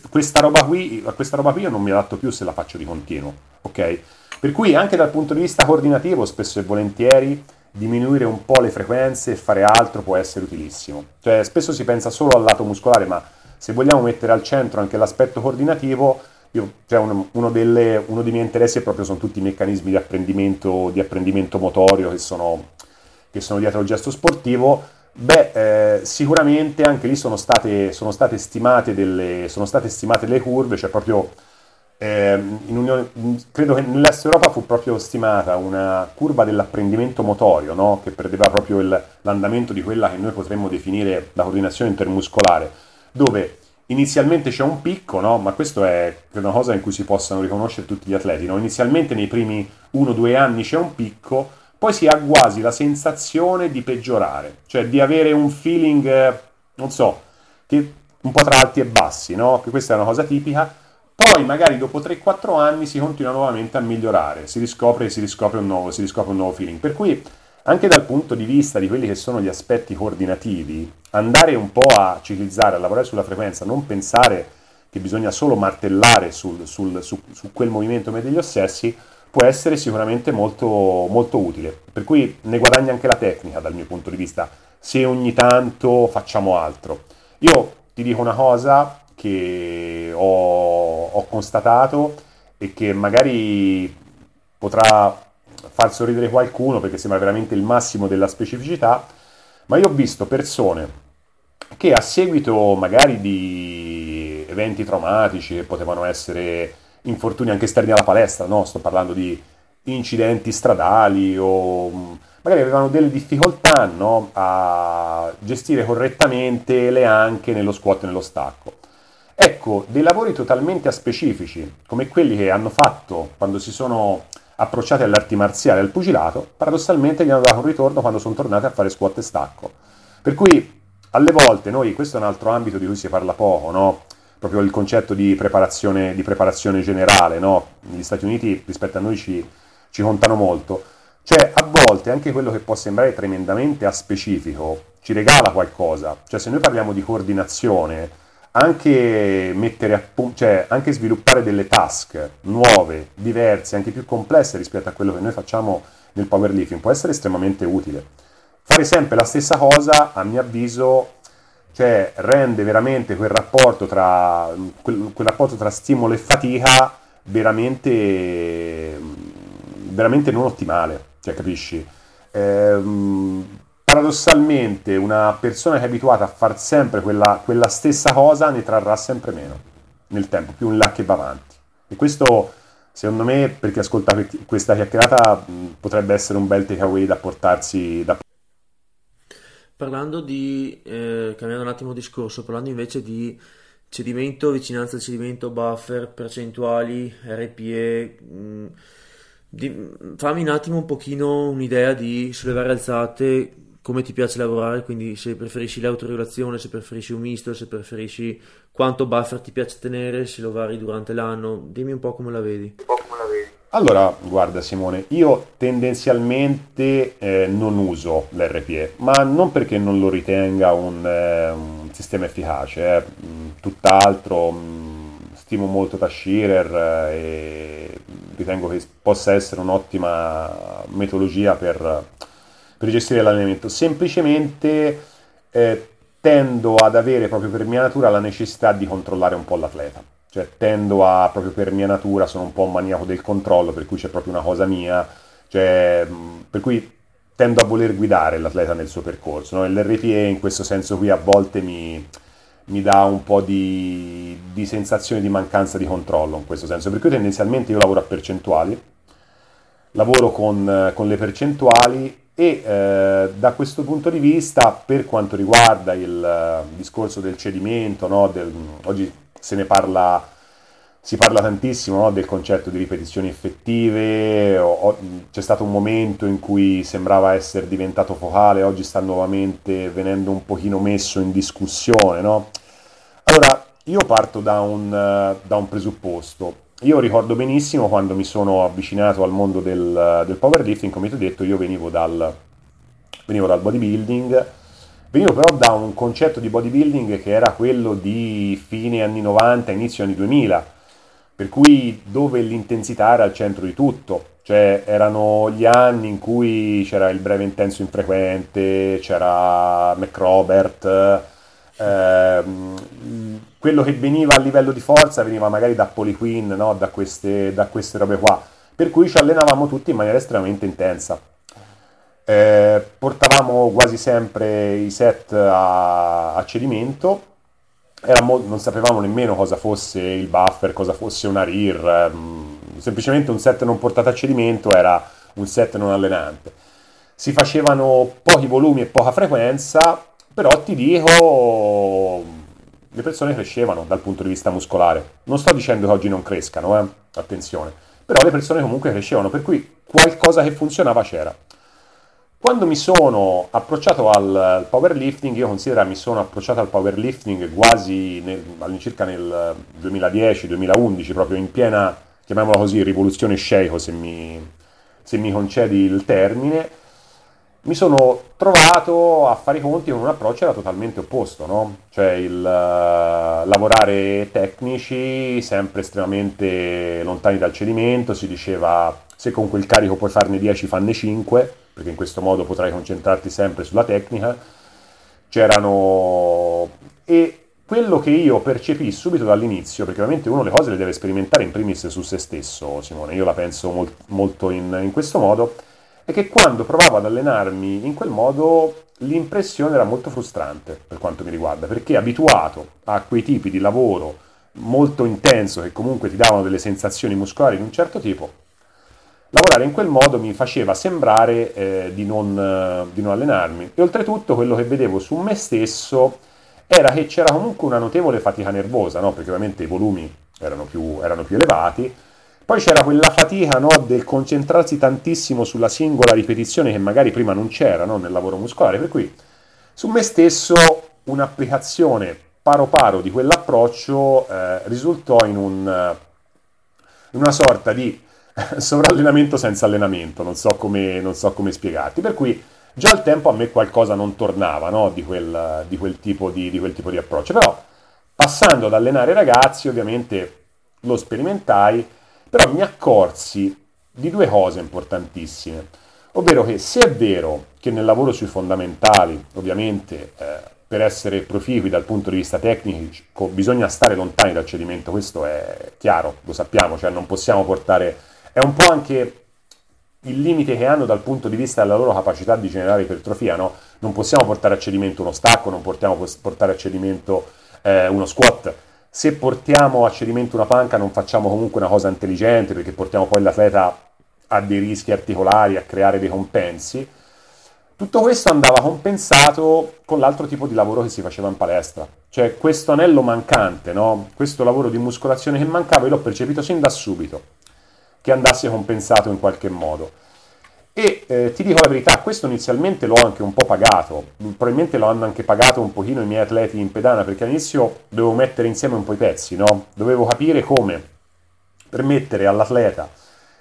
questa roba, qui, a questa roba qui io non mi adatto più se la faccio di continuo, ok? Per cui anche dal punto di vista coordinativo, spesso e volentieri, diminuire un po' le frequenze e fare altro può essere utilissimo. Cioè spesso si pensa solo al lato muscolare, ma se vogliamo mettere al centro anche l'aspetto coordinativo, io, cioè uno, uno, delle, uno, dei miei interessi è proprio sono tutti i meccanismi di apprendimento, di apprendimento motorio che sono, che sono, dietro il gesto sportivo. Beh, eh, sicuramente anche lì sono state, sono state, stimate delle, sono state stimate le curve, cioè proprio eh, Unione, credo che nell'Est Europa fu proprio stimata una curva dell'apprendimento motorio, no? che perdeva proprio il, l'andamento di quella che noi potremmo definire la coordinazione intermuscolare, dove inizialmente c'è un picco, no? ma questo è una cosa in cui si possano riconoscere tutti gli atleti. No? Inizialmente nei primi 1-2 anni c'è un picco, poi si ha quasi la sensazione di peggiorare, cioè di avere un feeling, eh, non so, che un po' tra alti e bassi, no? che questa è una cosa tipica. Poi magari dopo 3-4 anni si continua nuovamente a migliorare, si riscopre, si riscopre, un nuovo, si riscopre un nuovo feeling. Per cui anche dal punto di vista di quelli che sono gli aspetti coordinativi, andare un po' a ciclizzare, a lavorare sulla frequenza, non pensare che bisogna solo martellare sul, sul, su, su, quel movimento degli ossessi, può essere sicuramente molto, molto utile. Per cui ne guadagna anche la tecnica dal mio punto di vista, se ogni tanto facciamo altro. Io ti dico una cosa che ho, ho constatato e che magari potrà far sorridere qualcuno perché sembra veramente il massimo della specificità, ma io ho visto persone che a seguito magari di eventi traumatici che potevano essere infortuni anche esterni alla palestra, no? sto parlando di incidenti stradali o magari avevano delle difficoltà no? a gestire correttamente le anche nello squat e nello stacco. Ecco, dei lavori totalmente aspecifici, come quelli che hanno fatto quando si sono approcciati alle arti marziali e al pugilato, paradossalmente gli hanno dato un ritorno quando sono tornati a fare squat e stacco. Per cui alle volte noi, questo è un altro ambito di cui si parla poco, no? proprio il concetto di preparazione, di preparazione generale, no? negli Stati Uniti rispetto a noi ci, ci contano molto. Cioè, a volte anche quello che può sembrare tremendamente aspecifico ci regala qualcosa. Cioè, se noi parliamo di coordinazione, anche, mettere a pu- cioè anche sviluppare delle task nuove, diverse, anche più complesse rispetto a quello che noi facciamo nel powerlifting può essere estremamente utile. Fare sempre la stessa cosa, a mio avviso, cioè, rende veramente quel rapporto, tra, quel, quel rapporto tra stimolo e fatica veramente, veramente non ottimale, cioè, capisci? Ehm, paradossalmente una persona che è abituata a fare sempre quella, quella, stessa cosa ne trarrà sempre meno nel tempo, più in là che va avanti. E questo, secondo me, per chi ascolta questa chiacchierata, potrebbe essere un bel takeaway da portarsi. Da... Parlando di, eh, cambiando un attimo discorso, parlando invece di cedimento, vicinanza al cedimento, buffer, percentuali, RPE, mh, di, fammi un attimo un pochino un'idea di sollevare alzate come ti piace lavorare, quindi se preferisci l'autoregolazione, se preferisci un misto, se preferisci quanto buffer ti piace tenere, se lo vari durante l'anno, dimmi un po' come la vedi. Allora, guarda Simone, io tendenzialmente eh, non uso l'RPE, ma non perché non lo ritenga un, eh, un sistema efficace, eh. tutt'altro mh, stimo molto Tashirer eh, e ritengo che possa essere un'ottima metodologia per, per gestire l'allenamento. Semplicemente eh, tendo ad avere proprio per mia natura la necessità di controllare un po' l'atleta cioè tendo a, proprio per mia natura, sono un po' un maniaco del controllo, per cui c'è proprio una cosa mia, cioè, per cui tendo a voler guidare l'atleta nel suo percorso. No? L'RPE in questo senso qui a volte mi, mi dà un po' di, di, sensazione di mancanza di controllo in questo senso, per cui tendenzialmente io lavoro a percentuali, lavoro con, con le percentuali e eh, da questo punto di vista per quanto riguarda il uh, discorso del cedimento, no? del, oggi se ne parla, si parla tantissimo no, del concetto di ripetizioni effettive, o, o, c'è stato un momento in cui sembrava essere diventato focale, oggi sta nuovamente venendo un pochino messo in discussione. No? Allora, io parto da un, da un presupposto. Io ricordo benissimo quando mi sono avvicinato al mondo del, del powerlifting, come ti ho detto, io venivo dal, venivo dal bodybuilding, Venivo però da un concetto di bodybuilding che era quello di fine anni 90, inizio anni 2000, per cui dove l'intensità era al centro di tutto, cioè erano gli anni in cui c'era il breve intenso infrequente, c'era McRobert, ehm, quello che veniva a livello di forza veniva magari da Polyqueen, no? da, queste, da queste robe qua, per cui ci allenavamo tutti in maniera estremamente intensa. Eh, portavamo quasi sempre i set a, a cedimento, mo- non sapevamo nemmeno cosa fosse il buffer, cosa fosse una RIR, mm, semplicemente un set non portato a cedimento era un set non allenante. Si facevano pochi volumi e poca frequenza, però ti dico, le persone crescevano dal punto di vista muscolare. Non sto dicendo che oggi non crescano, eh? attenzione, però le persone comunque crescevano, per cui qualcosa che funzionava c'era. Quando mi sono approcciato al powerlifting, io considero mi sono approcciato al powerlifting quasi nel, all'incirca nel 2010-2011, proprio in piena, chiamiamola così, rivoluzione sceicco, se mi, se mi concedi il termine, mi sono trovato a fare i conti con un approccio era totalmente opposto, no? Cioè il uh, lavorare tecnici, sempre estremamente lontani dal cedimento, si diceva se con quel carico puoi farne 10, fanne 5, perché in questo modo potrai concentrarti sempre sulla tecnica. C'erano... e quello che io percepì subito dall'inizio, perché ovviamente uno le cose le deve sperimentare in primis su se stesso, Simone, io la penso molt, molto in, in questo modo, è che quando provavo ad allenarmi in quel modo l'impressione era molto frustrante per quanto mi riguarda, perché abituato a quei tipi di lavoro molto intenso che comunque ti davano delle sensazioni muscolari di un certo tipo, lavorare in quel modo mi faceva sembrare eh, di, non, eh, di, non, allenarmi e oltretutto quello che vedevo su me stesso era che c'era comunque una notevole fatica nervosa, no? perché ovviamente i volumi erano più, erano più elevati, poi c'era quella fatica no, del concentrarsi tantissimo sulla singola ripetizione che magari prima non c'era no, nel lavoro muscolare, per cui su me stesso un'applicazione paro paro di quell'approccio eh, risultò in, un, una sorta di sovrallenamento senza allenamento, non so, come, non so come spiegarti. Per cui già al tempo a me qualcosa non tornava no? di, quel, di, quel di, di, quel, tipo di, approccio. Però passando ad allenare i ragazzi, ovviamente lo sperimentai, però mi accorsi di due cose importantissime. Ovvero che se è vero che nel lavoro sui fondamentali, ovviamente, eh, per essere proficui dal punto di vista tecnico, bisogna stare lontani dal cedimento, questo è chiaro, lo sappiamo, cioè non possiamo portare è un po' anche il limite che hanno dal punto di vista della loro capacità di generare ipertrofia, no? Non possiamo portare a cedimento uno stacco, non possiamo portare a cedimento eh, uno squat. Se portiamo a cedimento una panca non facciamo comunque una cosa intelligente perché portiamo poi l'atleta a dei rischi articolari, a creare dei compensi. Tutto questo andava compensato con l'altro tipo di lavoro che si faceva in palestra, cioè questo anello mancante, no? questo lavoro di muscolazione che mancava, io l'ho percepito sin da subito che andasse compensato in qualche modo. E eh, ti dico la verità, questo inizialmente l'ho anche un po' pagato, probabilmente lo hanno anche pagato un pochino i miei atleti in pedana, perché all'inizio dovevo mettere insieme un po' i pezzi, no? Dovevo capire come permettere all'atleta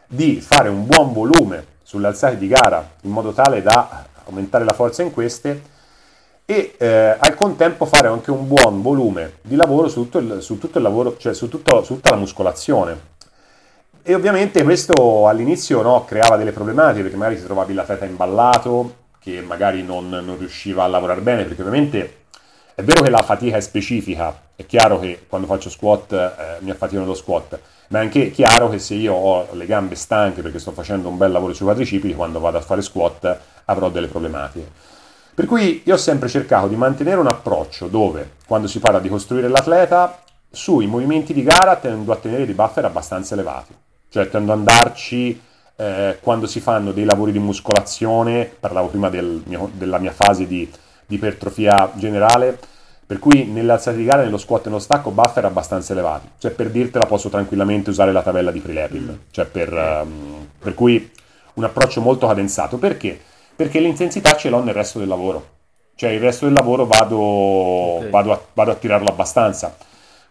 di fare un buon volume sulle alzate di gara in modo tale da aumentare la forza in queste e eh, al contempo fare anche un buon volume di lavoro su tutto il, su tutto il lavoro, cioè su, tutto, su, tutta la muscolazione. E ovviamente questo all'inizio no, creava delle problematiche perché magari ti trovavi l'atleta imballato, che magari non, non riusciva a lavorare bene, perché ovviamente è vero che la fatica è specifica, è chiaro che quando faccio squat eh, mi affaticano lo squat, ma è anche chiaro che se io ho le gambe stanche perché sto facendo un bel lavoro sui quadricipiti, quando vado a fare squat avrò delle problematiche. Per cui io ho sempre cercato di mantenere un approccio dove, quando si parla di costruire l'atleta, sui movimenti di gara tendo a tenere dei buffer abbastanza elevati. Cioè tendo ad andarci eh, quando si fanno dei lavori di muscolazione, parlavo prima del mio, della mia fase di, di ipertrofia generale, per cui nelle alzate di gara, nello squat e nello stacco, buffer abbastanza elevati. Cioè per dirtela posso tranquillamente usare la tabella di Prilepin. Mm. Cioè per, um, per cui un approccio molto cadenzato. Perché? perché l'intensità ce l'ho nel resto del lavoro. Cioè il resto del lavoro vado, okay. vado, a, vado a tirarlo abbastanza.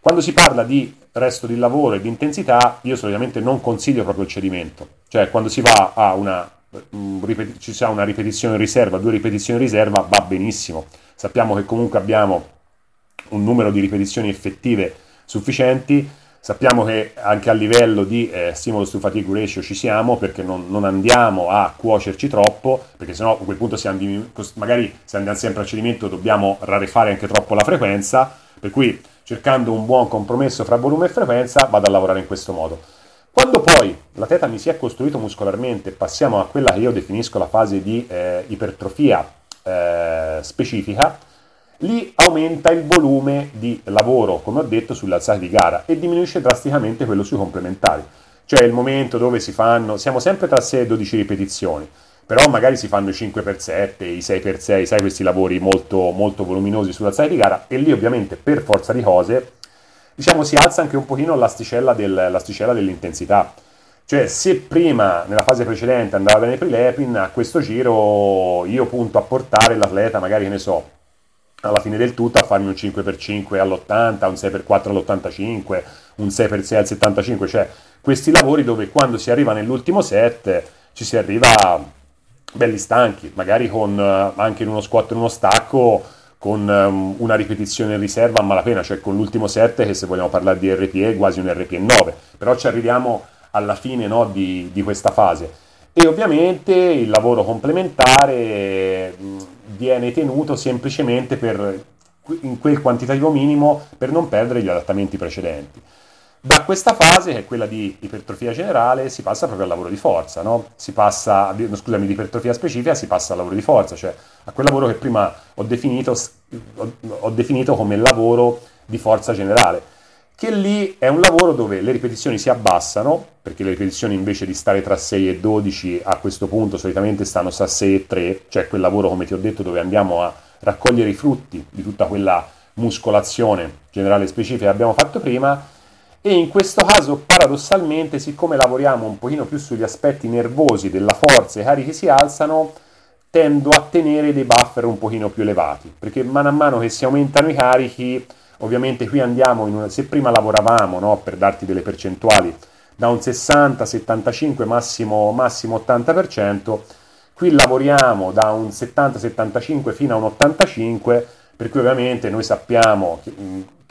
Quando si parla di resto di lavoro e di intensità, io solitamente non consiglio proprio il cedimento. Cioè quando si va a una, mm, ci sia una ripetizione riserva, due ripetizioni riserva, va benissimo. Sappiamo che comunque abbiamo un numero di ripetizioni effettive sufficienti Sappiamo che anche a livello di eh, stimolo to fatigue ratio ci siamo perché non, non, andiamo a cuocerci troppo, perché sennò a quel punto diminu- magari se andiamo sempre a cedimento dobbiamo rarefare anche troppo la frequenza, per cui cercando un buon compromesso fra volume e frequenza vado a lavorare in questo modo. Quando poi la teta mi si è costruito muscolarmente, passiamo a quella che io definisco la fase di eh, ipertrofia eh, specifica, lì aumenta il volume di lavoro, come ho detto, sulle alzate di gara e diminuisce drasticamente quello sui complementari. Cioè il momento dove si fanno, siamo sempre tra 6 e 12 ripetizioni, però magari si fanno i 5x7, i 6x6, sai questi lavori molto, molto voluminosi sulle alzate di gara e lì ovviamente per forza di cose diciamo si alza anche un pochino l'asticella, del, l'asticella dell'intensità. Cioè, se prima, nella fase precedente, andava bene Prilepin, a questo giro io punto a portare l'atleta, magari, che ne so, alla fine del tutto a farmi un 5x5 all'80, un 6x4 all'85, un 6x6 al 75, cioè questi lavori dove quando si arriva nell'ultimo set ci si arriva belli stanchi, magari con eh, anche in uno squat in uno stacco con um, una ripetizione in riserva a malapena, cioè con l'ultimo set che se vogliamo parlare di RPE è quasi un RPE 9, però ci arriviamo alla fine no, di, di questa fase. E ovviamente il lavoro complementare viene tenuto semplicemente per, in quel quantitativo minimo per non perdere gli adattamenti precedenti. Da questa fase, che è quella di ipertrofia generale, si passa proprio al lavoro di forza, no? Si passa, no, scusami, di ipertrofia specifica si passa al lavoro di forza, cioè a quel lavoro che prima ho definito, ho, ho definito come lavoro di forza generale, che lì è un lavoro dove le ripetizioni si abbassano, perché le ripetizioni invece di stare tra 6 e 12 a questo punto solitamente stanno tra 6 e 3, cioè quel lavoro come ti ho detto dove andiamo a raccogliere i frutti di tutta quella muscolazione generale specifica che abbiamo fatto prima e in questo caso paradossalmente siccome lavoriamo un pochino più sugli aspetti nervosi della forza e i carichi si alzano tendo a tenere dei buffer un pochino più elevati. Perché man mano che si aumentano i carichi ovviamente qui andiamo una, se prima lavoravamo no, per darti delle percentuali da un 60, 75, massimo, massimo 80%, qui lavoriamo da un 70, 75 fino a un 85, per cui ovviamente noi sappiamo che,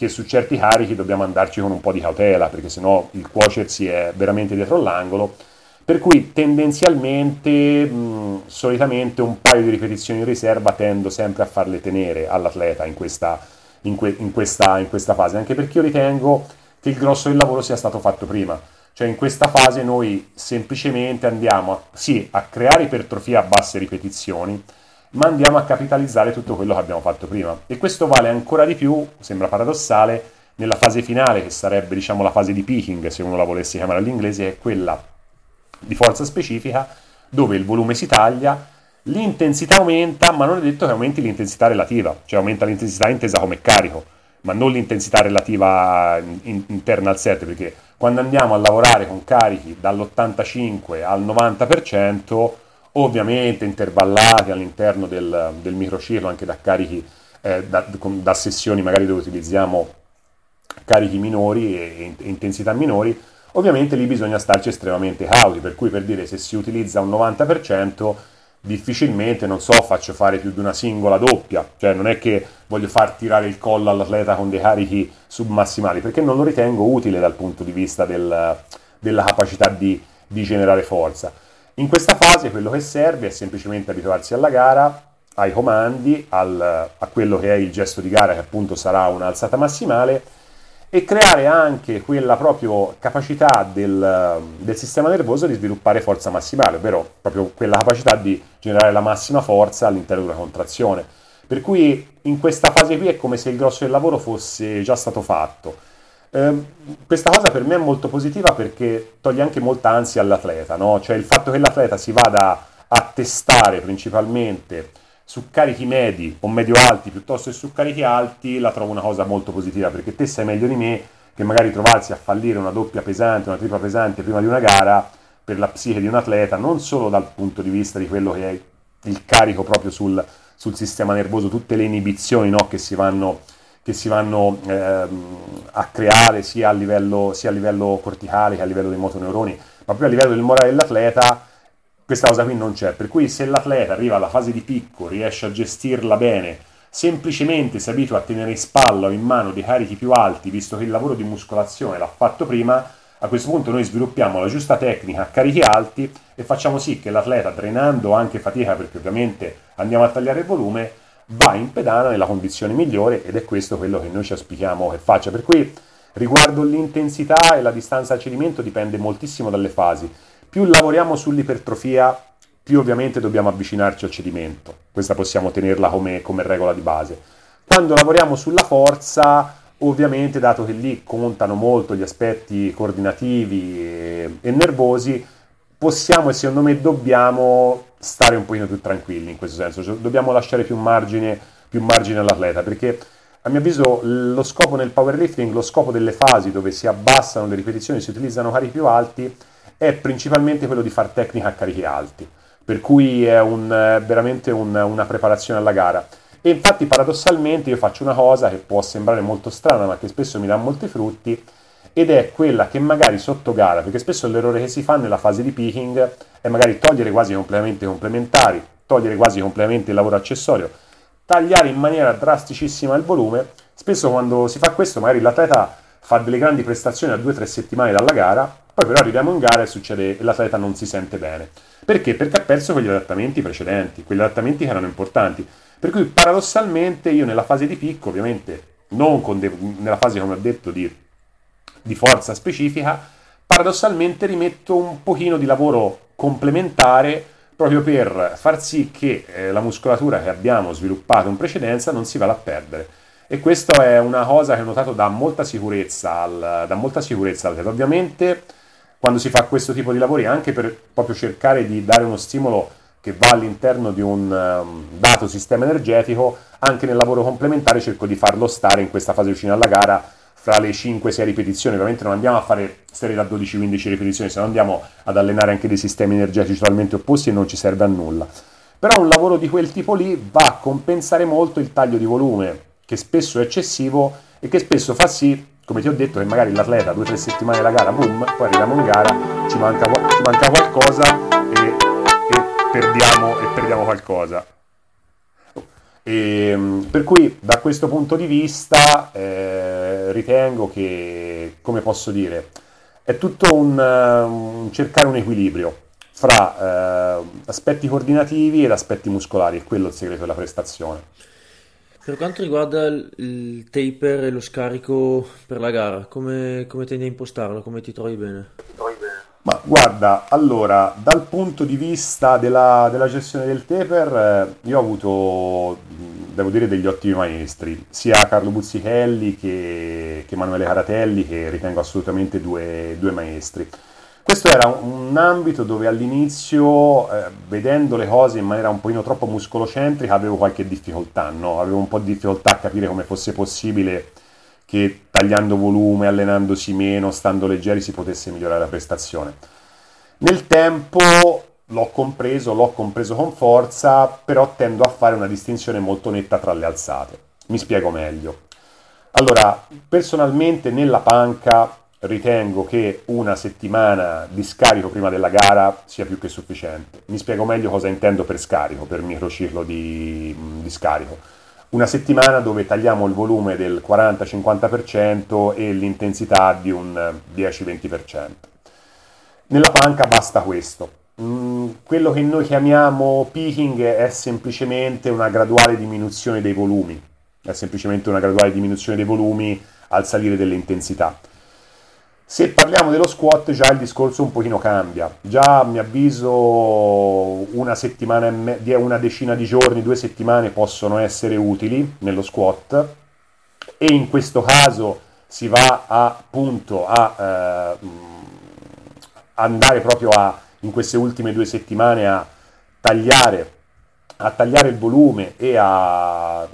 che su certi carichi dobbiamo andarci con un po' di cautela, perché sennò il cuocersi è veramente dietro l'angolo. Per cui tendenzialmente, mh, solitamente un paio di ripetizioni in riserva tendo sempre a farle tenere all'atleta in questa, in, que- in, questa, in questa fase, anche perché io ritengo che il grosso del lavoro sia stato fatto prima. Cioè in questa fase noi semplicemente andiamo a, sì, a creare ipertrofia a basse ripetizioni, ma andiamo a capitalizzare tutto quello che abbiamo fatto prima. E questo vale ancora di più, sembra paradossale, nella fase finale, che sarebbe diciamo la fase di peaking, se uno la volesse chiamare all'inglese, è quella di forza specifica, dove il volume si taglia, l'intensità aumenta, ma non è detto che aumenti l'intensità relativa, cioè aumenta l'intensità intesa come carico, ma non l'intensità relativa in, interna al set, perché quando andiamo a lavorare con carichi dall'85 al 90%, ovviamente intervallati all'interno del, del microciclo anche da carichi, eh, da, da, sessioni magari dove utilizziamo carichi minori e, e intensità minori, Ovviamente lì bisogna starci estremamente cauti, per cui per dire se si utilizza un 90%, difficilmente, non so, faccio fare più di una singola doppia, cioè non è che voglio far tirare il collo all'atleta con dei carichi submassimali, perché non lo ritengo utile dal punto di vista del, della capacità di, di generare forza. In questa fase quello che serve è semplicemente abituarsi alla gara, ai comandi, al, a quello che è il gesto di gara che appunto sarà un'alzata massimale e creare anche quella proprio capacità del, del, sistema nervoso di sviluppare forza massimale, ovvero proprio quella capacità di generare la massima forza all'interno di una contrazione. Per cui in questa fase qui è come se il grosso del lavoro fosse già stato fatto. Eh, questa cosa per me è molto positiva perché toglie anche molta ansia all'atleta, no? cioè il fatto che l'atleta si vada a testare principalmente su carichi medi o medio-alti piuttosto che su carichi alti la trovo una cosa molto positiva perché te sai meglio di me che magari trovarsi a fallire una doppia pesante, una tripla pesante prima di una gara per la psiche di un atleta, non solo dal punto di vista di quello che è il carico proprio sul, sul sistema nervoso, tutte le inibizioni no, che si vanno, che si vanno ehm, a creare sia a, livello, sia a livello corticale che a livello dei motoneuroni, ma proprio a livello del morale dell'atleta questa cosa qui non c'è, per cui se l'atleta arriva alla fase di picco, riesce a gestirla bene, semplicemente si abitua a tenere in spalla o in mano dei carichi più alti, visto che il lavoro di muscolazione l'ha fatto prima, a questo punto noi sviluppiamo la giusta tecnica a carichi alti e facciamo sì che l'atleta, drenando anche fatica, perché ovviamente andiamo a tagliare il volume, va in pedana nella condizione migliore ed è questo quello che noi ci auspichiamo che faccia. Per cui riguardo l'intensità e la distanza al cedimento dipende moltissimo dalle fasi più lavoriamo sull'ipertrofia, più ovviamente dobbiamo avvicinarci al cedimento. Questa possiamo tenerla come, come regola di base. Quando lavoriamo sulla forza, ovviamente, dato che lì contano molto gli aspetti coordinativi e, e nervosi, possiamo e secondo me dobbiamo stare un pochino più tranquilli in questo senso, cioè, dobbiamo lasciare più margine, più margine all'atleta perché a mio avviso lo scopo nel powerlifting, lo scopo delle fasi dove si abbassano le ripetizioni, si utilizzano carichi più alti, è principalmente quello di fare tecnica a carichi alti, per cui è un, veramente un, una preparazione alla gara. E infatti paradossalmente io faccio una cosa che può sembrare molto strana, ma che spesso mi dà molti frutti, ed è quella che magari sotto gara, perché spesso l'errore che si fa nella fase di picking è magari togliere quasi completamente i complementari, togliere quasi completamente il lavoro accessorio, tagliare in maniera drasticissima il volume. Spesso quando si fa questo magari l'atleta fa delle grandi prestazioni a 2-3 settimane dalla gara, poi però arriviamo in gara e succede e l'atleta non si sente bene. Perché? Perché ha perso quegli adattamenti precedenti, quegli adattamenti che erano importanti. Per cui paradossalmente io nella fase di picco, ovviamente non de- nella fase come ho detto di, di forza specifica, paradossalmente rimetto un pochino di lavoro complementare proprio per far sì che eh, la muscolatura che abbiamo sviluppato in precedenza non si vada a perdere. E questa è una cosa che ho notato da molta sicurezza al, da molta sicurezza al Ovviamente quando si fa questo tipo di lavori anche per proprio cercare di dare uno stimolo che va all'interno di un um, dato sistema energetico, anche nel lavoro complementare cerco di farlo stare in questa fase vicino alla gara fra le 5-6 ripetizioni, ovviamente non andiamo a fare serie da 12-15 ripetizioni, se no andiamo ad allenare anche dei sistemi energetici totalmente opposti e non ci serve a nulla. Però un lavoro di quel tipo lì va a compensare molto il taglio di volume, che spesso è eccessivo e che spesso fa sì, come ti ho detto, che magari l'atleta due o tre settimane della gara, boom, poi arriviamo in gara, ci manca, ci manca qualcosa e, e, perdiamo, e perdiamo qualcosa. E, ehm, per cui da questo punto di vista eh, ritengo che, come posso dire, è tutto un, un cercare un equilibrio fra eh, aspetti coordinativi ed aspetti muscolari, è quello il segreto della prestazione. Per quanto riguarda il taper e lo scarico per la gara, come, come tendi a impostarlo? Come ti trovi bene? Ma guarda, allora, dal punto di vista della, della gestione del taper, eh, io ho avuto, devo dire, degli ottimi maestri, sia Carlo Buzzichelli che, che Emanuele Caratelli, che ritengo assolutamente due, due maestri. Questo era un ambito dove all'inizio, eh, vedendo le cose in maniera un pochino troppo muscolocentrica, avevo qualche difficoltà, no? avevo un po' di difficoltà a capire come fosse possibile che tagliando volume, allenandosi meno, stando leggeri, si potesse migliorare la prestazione. Nel tempo l'ho compreso, l'ho compreso con forza, però tendo a fare una distinzione molto netta tra le alzate. Mi spiego meglio. Allora, personalmente nella panca ritengo che una settimana di scarico prima della gara sia più che sufficiente. Mi spiego meglio cosa intendo per scarico, per microciclo di, di scarico. Una settimana dove tagliamo il volume del 40-50% e l'intensità di un 10-20%. Nella panca basta questo. Mm, quello che noi chiamiamo peaking è semplicemente una graduale diminuzione dei volumi, è semplicemente una graduale diminuzione dei volumi al salire delle intensità se parliamo dello squat già il discorso un pochino cambia, già a mio avviso una settimana e me- una decina di giorni, due settimane possono essere utili nello squat e in questo caso si va appunto a eh, andare proprio a, in queste ultime due settimane a tagliare, a tagliare il volume e a,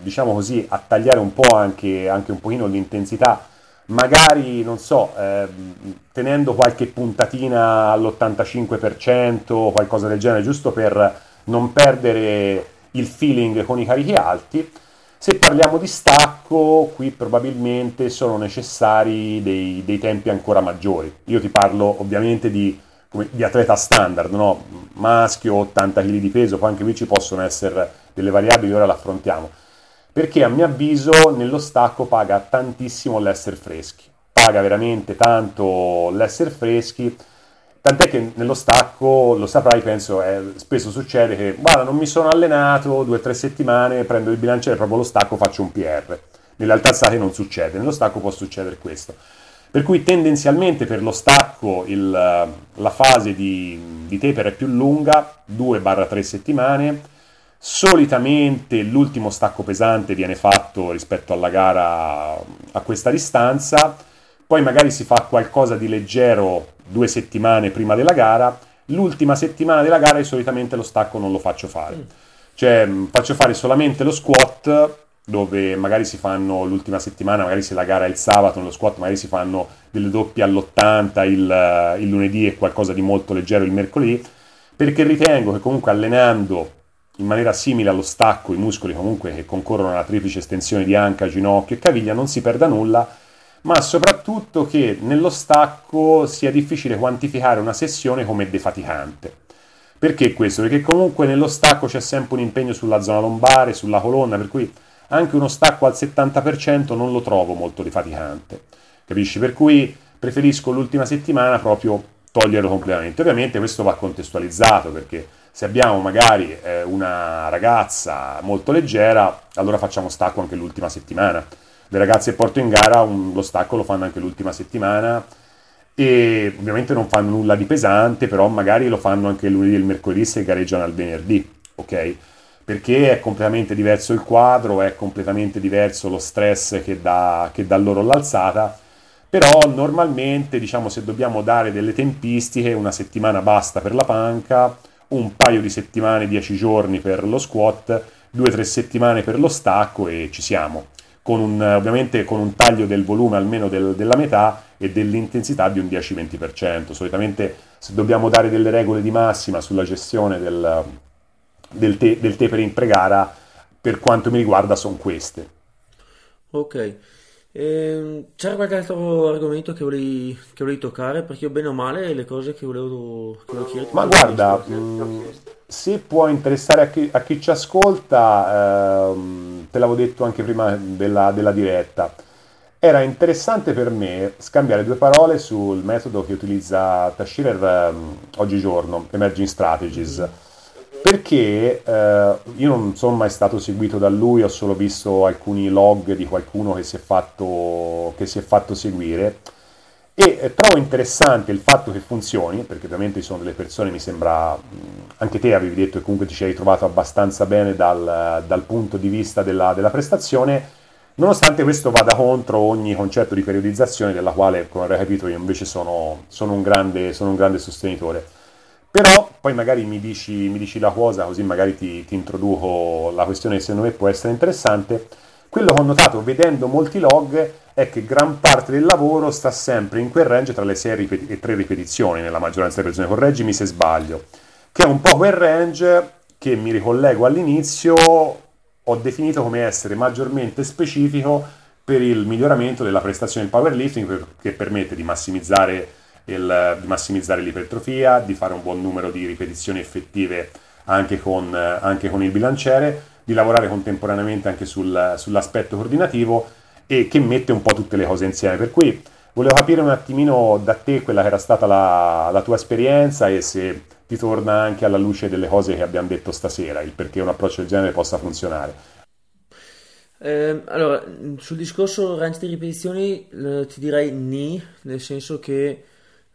diciamo così, a tagliare un po' anche, anche un pochino l'intensità magari, non so, eh, tenendo qualche puntatina all'85% o qualcosa del genere, giusto per non perdere il feeling con i carichi alti. Se parliamo di stacco, qui probabilmente sono necessari dei, dei tempi ancora maggiori. Io ti parlo ovviamente di, come, di atleta standard, no? maschio, 80 kg di peso, poi anche qui ci possono essere delle variabili, ora l'affrontiamo perché a mio avviso nello stacco paga tantissimo l'essere freschi, paga veramente tanto l'essere freschi, tant'è che nello stacco, lo saprai, penso, eh, spesso succede che, guarda, non mi sono allenato due o tre settimane, prendo il bilanciere, proprio lo stacco, faccio un PR. Nelle altre non succede, nello stacco può succedere questo. Per cui tendenzialmente per lo stacco il, la fase di, di taper è più lunga, 2-3 settimane, Solitamente l'ultimo stacco pesante viene fatto rispetto alla gara a questa distanza, poi magari si fa qualcosa di leggero due settimane prima della gara, l'ultima settimana della gara solitamente lo stacco non lo faccio fare. Mm. Cioè faccio fare solamente lo squat dove magari si fanno l'ultima settimana, magari se la gara è il sabato, nello squat magari si fanno delle doppie all'80 il, il lunedì e qualcosa di molto leggero il mercoledì, perché ritengo che comunque allenando in maniera simile allo stacco i muscoli comunque che concorrono alla triplice estensione di anca, ginocchio e caviglia non si perda nulla, ma soprattutto che nello stacco sia difficile quantificare una sessione come defaticante. Perché questo? Perché comunque nello stacco c'è sempre un impegno sulla zona lombare, sulla colonna, per cui anche uno stacco al 70% non lo trovo molto defaticante. Capisci? Per cui preferisco l'ultima settimana proprio toglierlo completamente. Ovviamente questo va contestualizzato perché se abbiamo magari eh, una ragazza molto leggera, allora facciamo stacco anche l'ultima settimana. Le ragazze porto in gara un, lo stacco lo fanno anche l'ultima settimana e ovviamente non fanno nulla di pesante, però magari lo fanno anche lunedì e il mercoledì se gareggiano al venerdì, ok? Perché è completamente diverso il quadro, è completamente diverso lo stress che dà, che dà loro l'alzata, però normalmente diciamo se dobbiamo dare delle tempistiche una settimana basta per la panca, un paio di settimane, 10 giorni per lo squat, 2-3 settimane per lo stacco e ci siamo. Con un, ovviamente con un taglio del volume almeno del, della metà e dell'intensità di un 10-20%. Solitamente se dobbiamo dare delle regole di massima sulla gestione del, del, te, del tapering pre-gara, per quanto mi riguarda sono queste. Ok. Eh, c'era qualche altro argomento che volevi, che volevi, toccare? Perché io bene o male le cose che volevo, che volevo chiederti... Ma guarda, mh, mm, se può interessare a chi, a chi ci ascolta, ehm, te l'avevo detto anche prima della, della, diretta, era interessante per me scambiare due parole sul metodo che utilizza Tashirer ehm, oggigiorno, Emerging Strategies. Mm-hmm perché eh, io non sono mai stato seguito da lui, ho solo visto alcuni log di qualcuno che si è fatto, si è fatto seguire e eh, trovo interessante il fatto che funzioni, perché ovviamente ci sono delle persone, mi sembra, anche te avevi detto che comunque ti hai trovato abbastanza bene dal, dal punto di vista della, della, prestazione, nonostante questo vada contro ogni concetto di periodizzazione della quale, come avrei capito, io invece sono, sono, un, grande, sono un grande sostenitore. Però poi magari mi dici, mi dici la cosa, così magari ti, ti, introduco la questione che secondo me può essere interessante. Quello che ho notato vedendo molti log è che gran parte del lavoro sta sempre in quel range tra le 6 e 3 ripetizioni, nella maggioranza delle persone, correggimi se sbaglio, che è un po' quel range che mi ricollego all'inizio, ho definito come essere maggiormente specifico per il miglioramento della prestazione del powerlifting che permette di massimizzare, il, di massimizzare l'ipertrofia, di fare un buon numero di ripetizioni effettive anche con, anche con il bilanciere, di lavorare contemporaneamente anche sul, sull'aspetto coordinativo e che mette un po' tutte le cose insieme. Per cui volevo capire un attimino da te quella che era stata la, la tua esperienza e se ti torna anche alla luce delle cose che abbiamo detto stasera, il perché un approccio del genere possa funzionare. Eh, allora, sul discorso range di ripetizioni eh, ti direi ni, nel senso che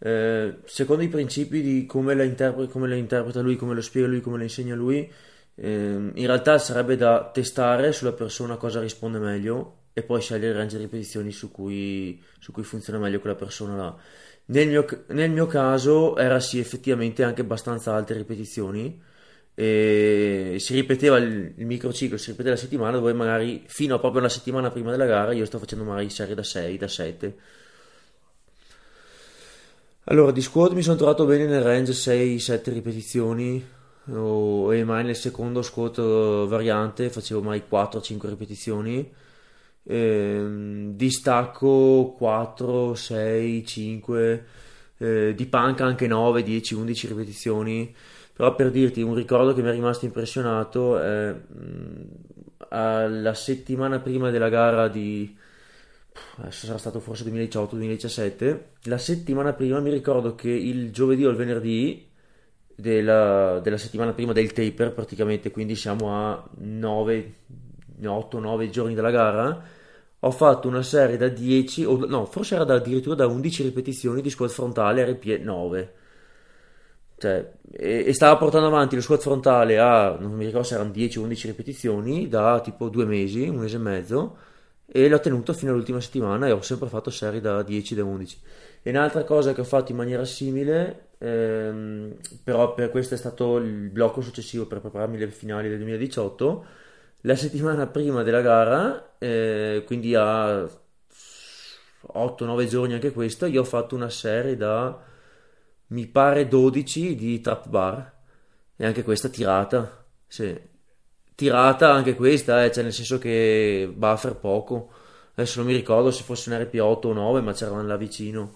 eh, secondo i principi di come la, interpre- come la, interpreta lui, come lo spiega lui, come la insegna lui, ehm, in realtà sarebbe da testare sulla persona cosa risponde meglio e poi scegliere il range di ripetizioni su cui, su cui funziona meglio quella persona là. Nel mio, nel mio caso era sì effettivamente anche abbastanza alte ripetizioni e si ripeteva il, il microciclo, si ripeteva la settimana dove magari fino a proprio una settimana prima della gara io sto facendo magari serie da 6, da 7. Allora, di squat mi sono trovato bene nel range 6-7 ripetizioni e mai nel secondo squat eh, variante facevo mai 4-5 ripetizioni eh, distacco 4, 6, 5, eh, di panca anche 9, 10, 11 ripetizioni. Però per dirti un ricordo che mi è rimasto impressionato è mh, alla settimana prima della gara di adesso sarà stato forse 2018-2017 la settimana prima mi ricordo che il giovedì o il venerdì della, della settimana prima del taper praticamente quindi siamo a 9 8-9 giorni dalla gara, ho fatto una serie da 10, o no, forse era da, addirittura da 11 ripetizioni di squat frontale RPE 9. Cioè, e, e, stava portando avanti lo squat frontale a, non mi ricordo se erano 10 o 11 ripetizioni, da tipo due mesi, un mese e mezzo, e l'ho tenuto fino all'ultima settimana e ho sempre fatto serie da 10, da 11. E un'altra cosa che ho fatto in maniera simile, ehm, però per questo è stato il blocco successivo per prepararmi le finali del 2018, la settimana prima della gara, eh, quindi a 8-9 giorni anche questo, io ho fatto una serie da, mi pare, 12 di trap bar. E anche questa tirata. Sì. Tirata anche questa, eh, cioè nel senso che buffer poco. Adesso non mi ricordo se fosse un RP8 o 9, ma c'eravano là vicino.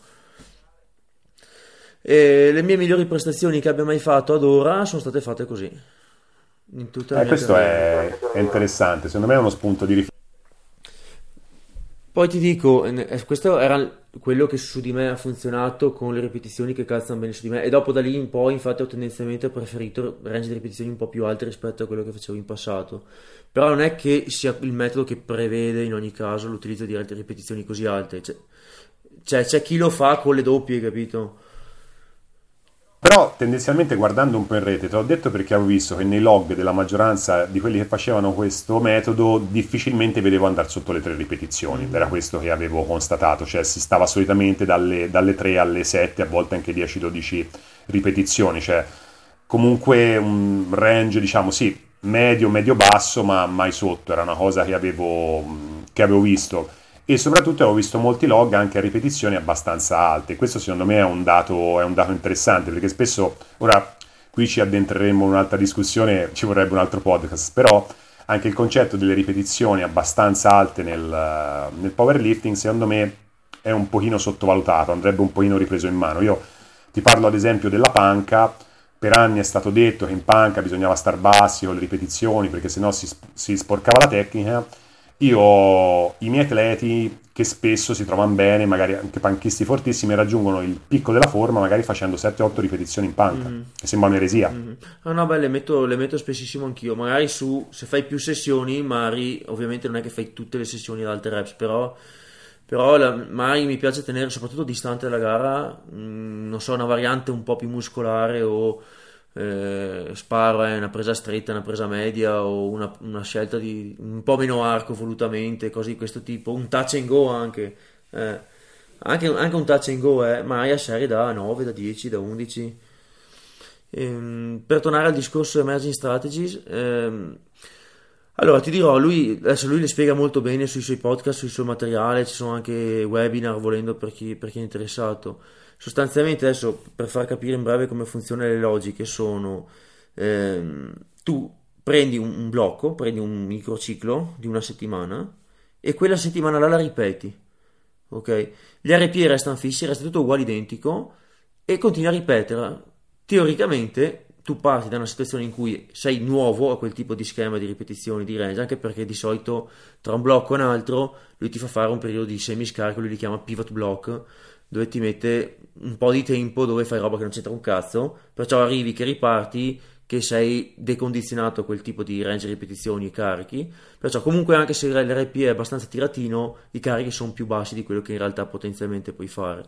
E le mie migliori prestazioni che abbia mai fatto ad ora sono state fatte così. In tutta eh, questo è, è, interessante, secondo me è uno spunto di riflessione. Poi ti dico, eh, questo era quello che su di me ha funzionato con le ripetizioni che calzano bene su di me e dopo da lì in poi infatti ho tendenzialmente preferito range di ripetizioni un po' più alte rispetto a quello che facevo in passato. Però non è che sia il metodo che prevede in ogni caso l'utilizzo di altre ripetizioni così alte. Cioè, cioè c'è chi lo fa con le doppie, capito? Però tendenzialmente guardando un po' in rete, te l'ho detto perché avevo visto che nei log della maggioranza di quelli che facevano questo metodo difficilmente vedevo andare sotto le tre ripetizioni, mm. era questo che avevo constatato, cioè si stava solitamente dalle, dalle 3 alle 7, a volte anche 10-12 ripetizioni, cioè comunque un range diciamo sì, medio, medio-basso, ma mai sotto, era una cosa che avevo, che avevo visto e soprattutto ho visto molti log anche a ripetizioni abbastanza alte. Questo secondo me è un dato, è un dato interessante perché spesso, ora qui ci addentreremo in un'altra discussione, ci vorrebbe un altro podcast, però anche il concetto delle ripetizioni abbastanza alte nel, nel powerlifting secondo me è un pochino sottovalutato, andrebbe un pochino ripreso in mano. Io ti parlo ad esempio della panca, per anni è stato detto che in panca bisognava star bassi con le ripetizioni perché sennò si, si sporcava la tecnica io ho i miei atleti che spesso si trovano bene, magari anche panchisti fortissimi, raggiungono il picco della forma magari facendo 7-8 ripetizioni in panca, mm-hmm. che sembra un'eresia. Mm-hmm. Ah, no, beh, le metto, le metto, spessissimo anch'io, magari su, se fai più sessioni, magari ovviamente non è che fai tutte le sessioni ad alte reps, però, però la, magari mi piace tenere soprattutto distante dalla gara, mh, mm, non so, una variante un po' più muscolare o eh, sparo è una presa stretta, una presa media o una, una, scelta di un po' meno arco volutamente, cose di questo tipo, un touch and go anche, eh, anche, anche, un touch and go, eh, ma hai a serie da 9, da 10, da 11. Ehm, per tornare al discorso emerging strategies, ehm, allora ti dirò, lui, adesso lui le spiega molto bene sui suoi podcast, sul suo materiale, ci sono anche webinar volendo per chi, per chi è interessato sostanzialmente adesso per far capire in breve come funzionano le logiche sono ehm, tu prendi un, un, blocco prendi un microciclo di una settimana e quella settimana là la ripeti. Ok? Gli RPE restano fissi, resta tutto uguale identico e continui a ripeterla. Teoricamente tu parti da una situazione in cui sei nuovo a quel tipo di schema di ripetizioni di range, anche perché di solito tra un blocco e un altro lui ti fa fare un periodo di semiscarico, lui li chiama pivot block, dove ti mette un po' di tempo dove fai roba che non c'entra un cazzo, perciò arrivi che riparti che sei decondizionato a quel tipo di range ripetizioni e carichi, perciò comunque anche se l'RP è abbastanza tiratino, i carichi sono più bassi di quello che in realtà potenzialmente puoi fare.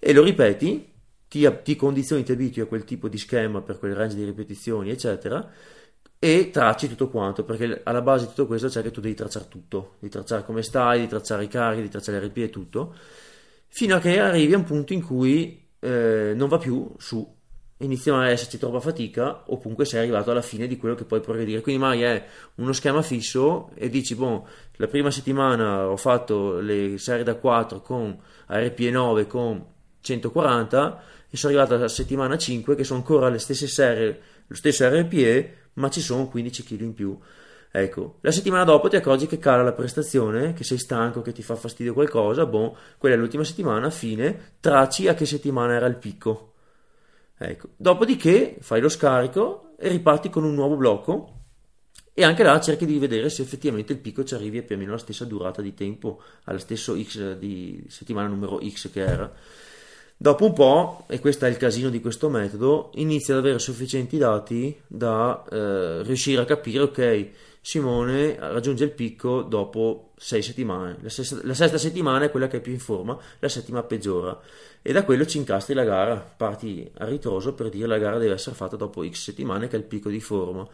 E lo ripeti, ti, ti condizioni, ti abitui a quel tipo di schema per quel range di ripetizioni, eccetera, e tracci tutto quanto, perché alla base di tutto questo c'è che tu devi tracciare tutto, devi tracciare come stai, devi tracciare i carichi, devi tracciare l'RP e tutto, fino a che arrivi a un punto in cui eh, non va più su. Inizia a esserci troppa fatica o comunque sei arrivato alla fine di quello che puoi progredire. Quindi magari è uno schema fisso e dici boh la prima settimana ho fatto le serie da 4 con RPE 9 con 140 e sono arrivato alla settimana 5 che sono ancora le stesse serie lo stesso RPE ma ci sono 15 kg in più Ecco, la settimana dopo ti accorgi che cala la prestazione, che sei stanco, che ti fa fastidio qualcosa, boh, quella è l'ultima settimana, fine, tracci a che settimana era il picco. Ecco. Dopodiché fai lo scarico e riparti con un nuovo blocco e anche là cerchi di vedere se effettivamente il picco ci arrivi a più o meno alla stessa durata di tempo, allo stesso X di settimana numero X che era. Dopo un po', e questo è il casino di questo metodo, inizia ad avere sufficienti dati da eh, riuscire a capire, ok, Simone raggiunge il picco dopo sei settimane. La sesta, la sesta, settimana è quella che è più in forma, la settima peggiora. E da quello ci incastri la gara, parti a ritroso per dire la gara deve essere fatta dopo X settimane, che è il picco di forma.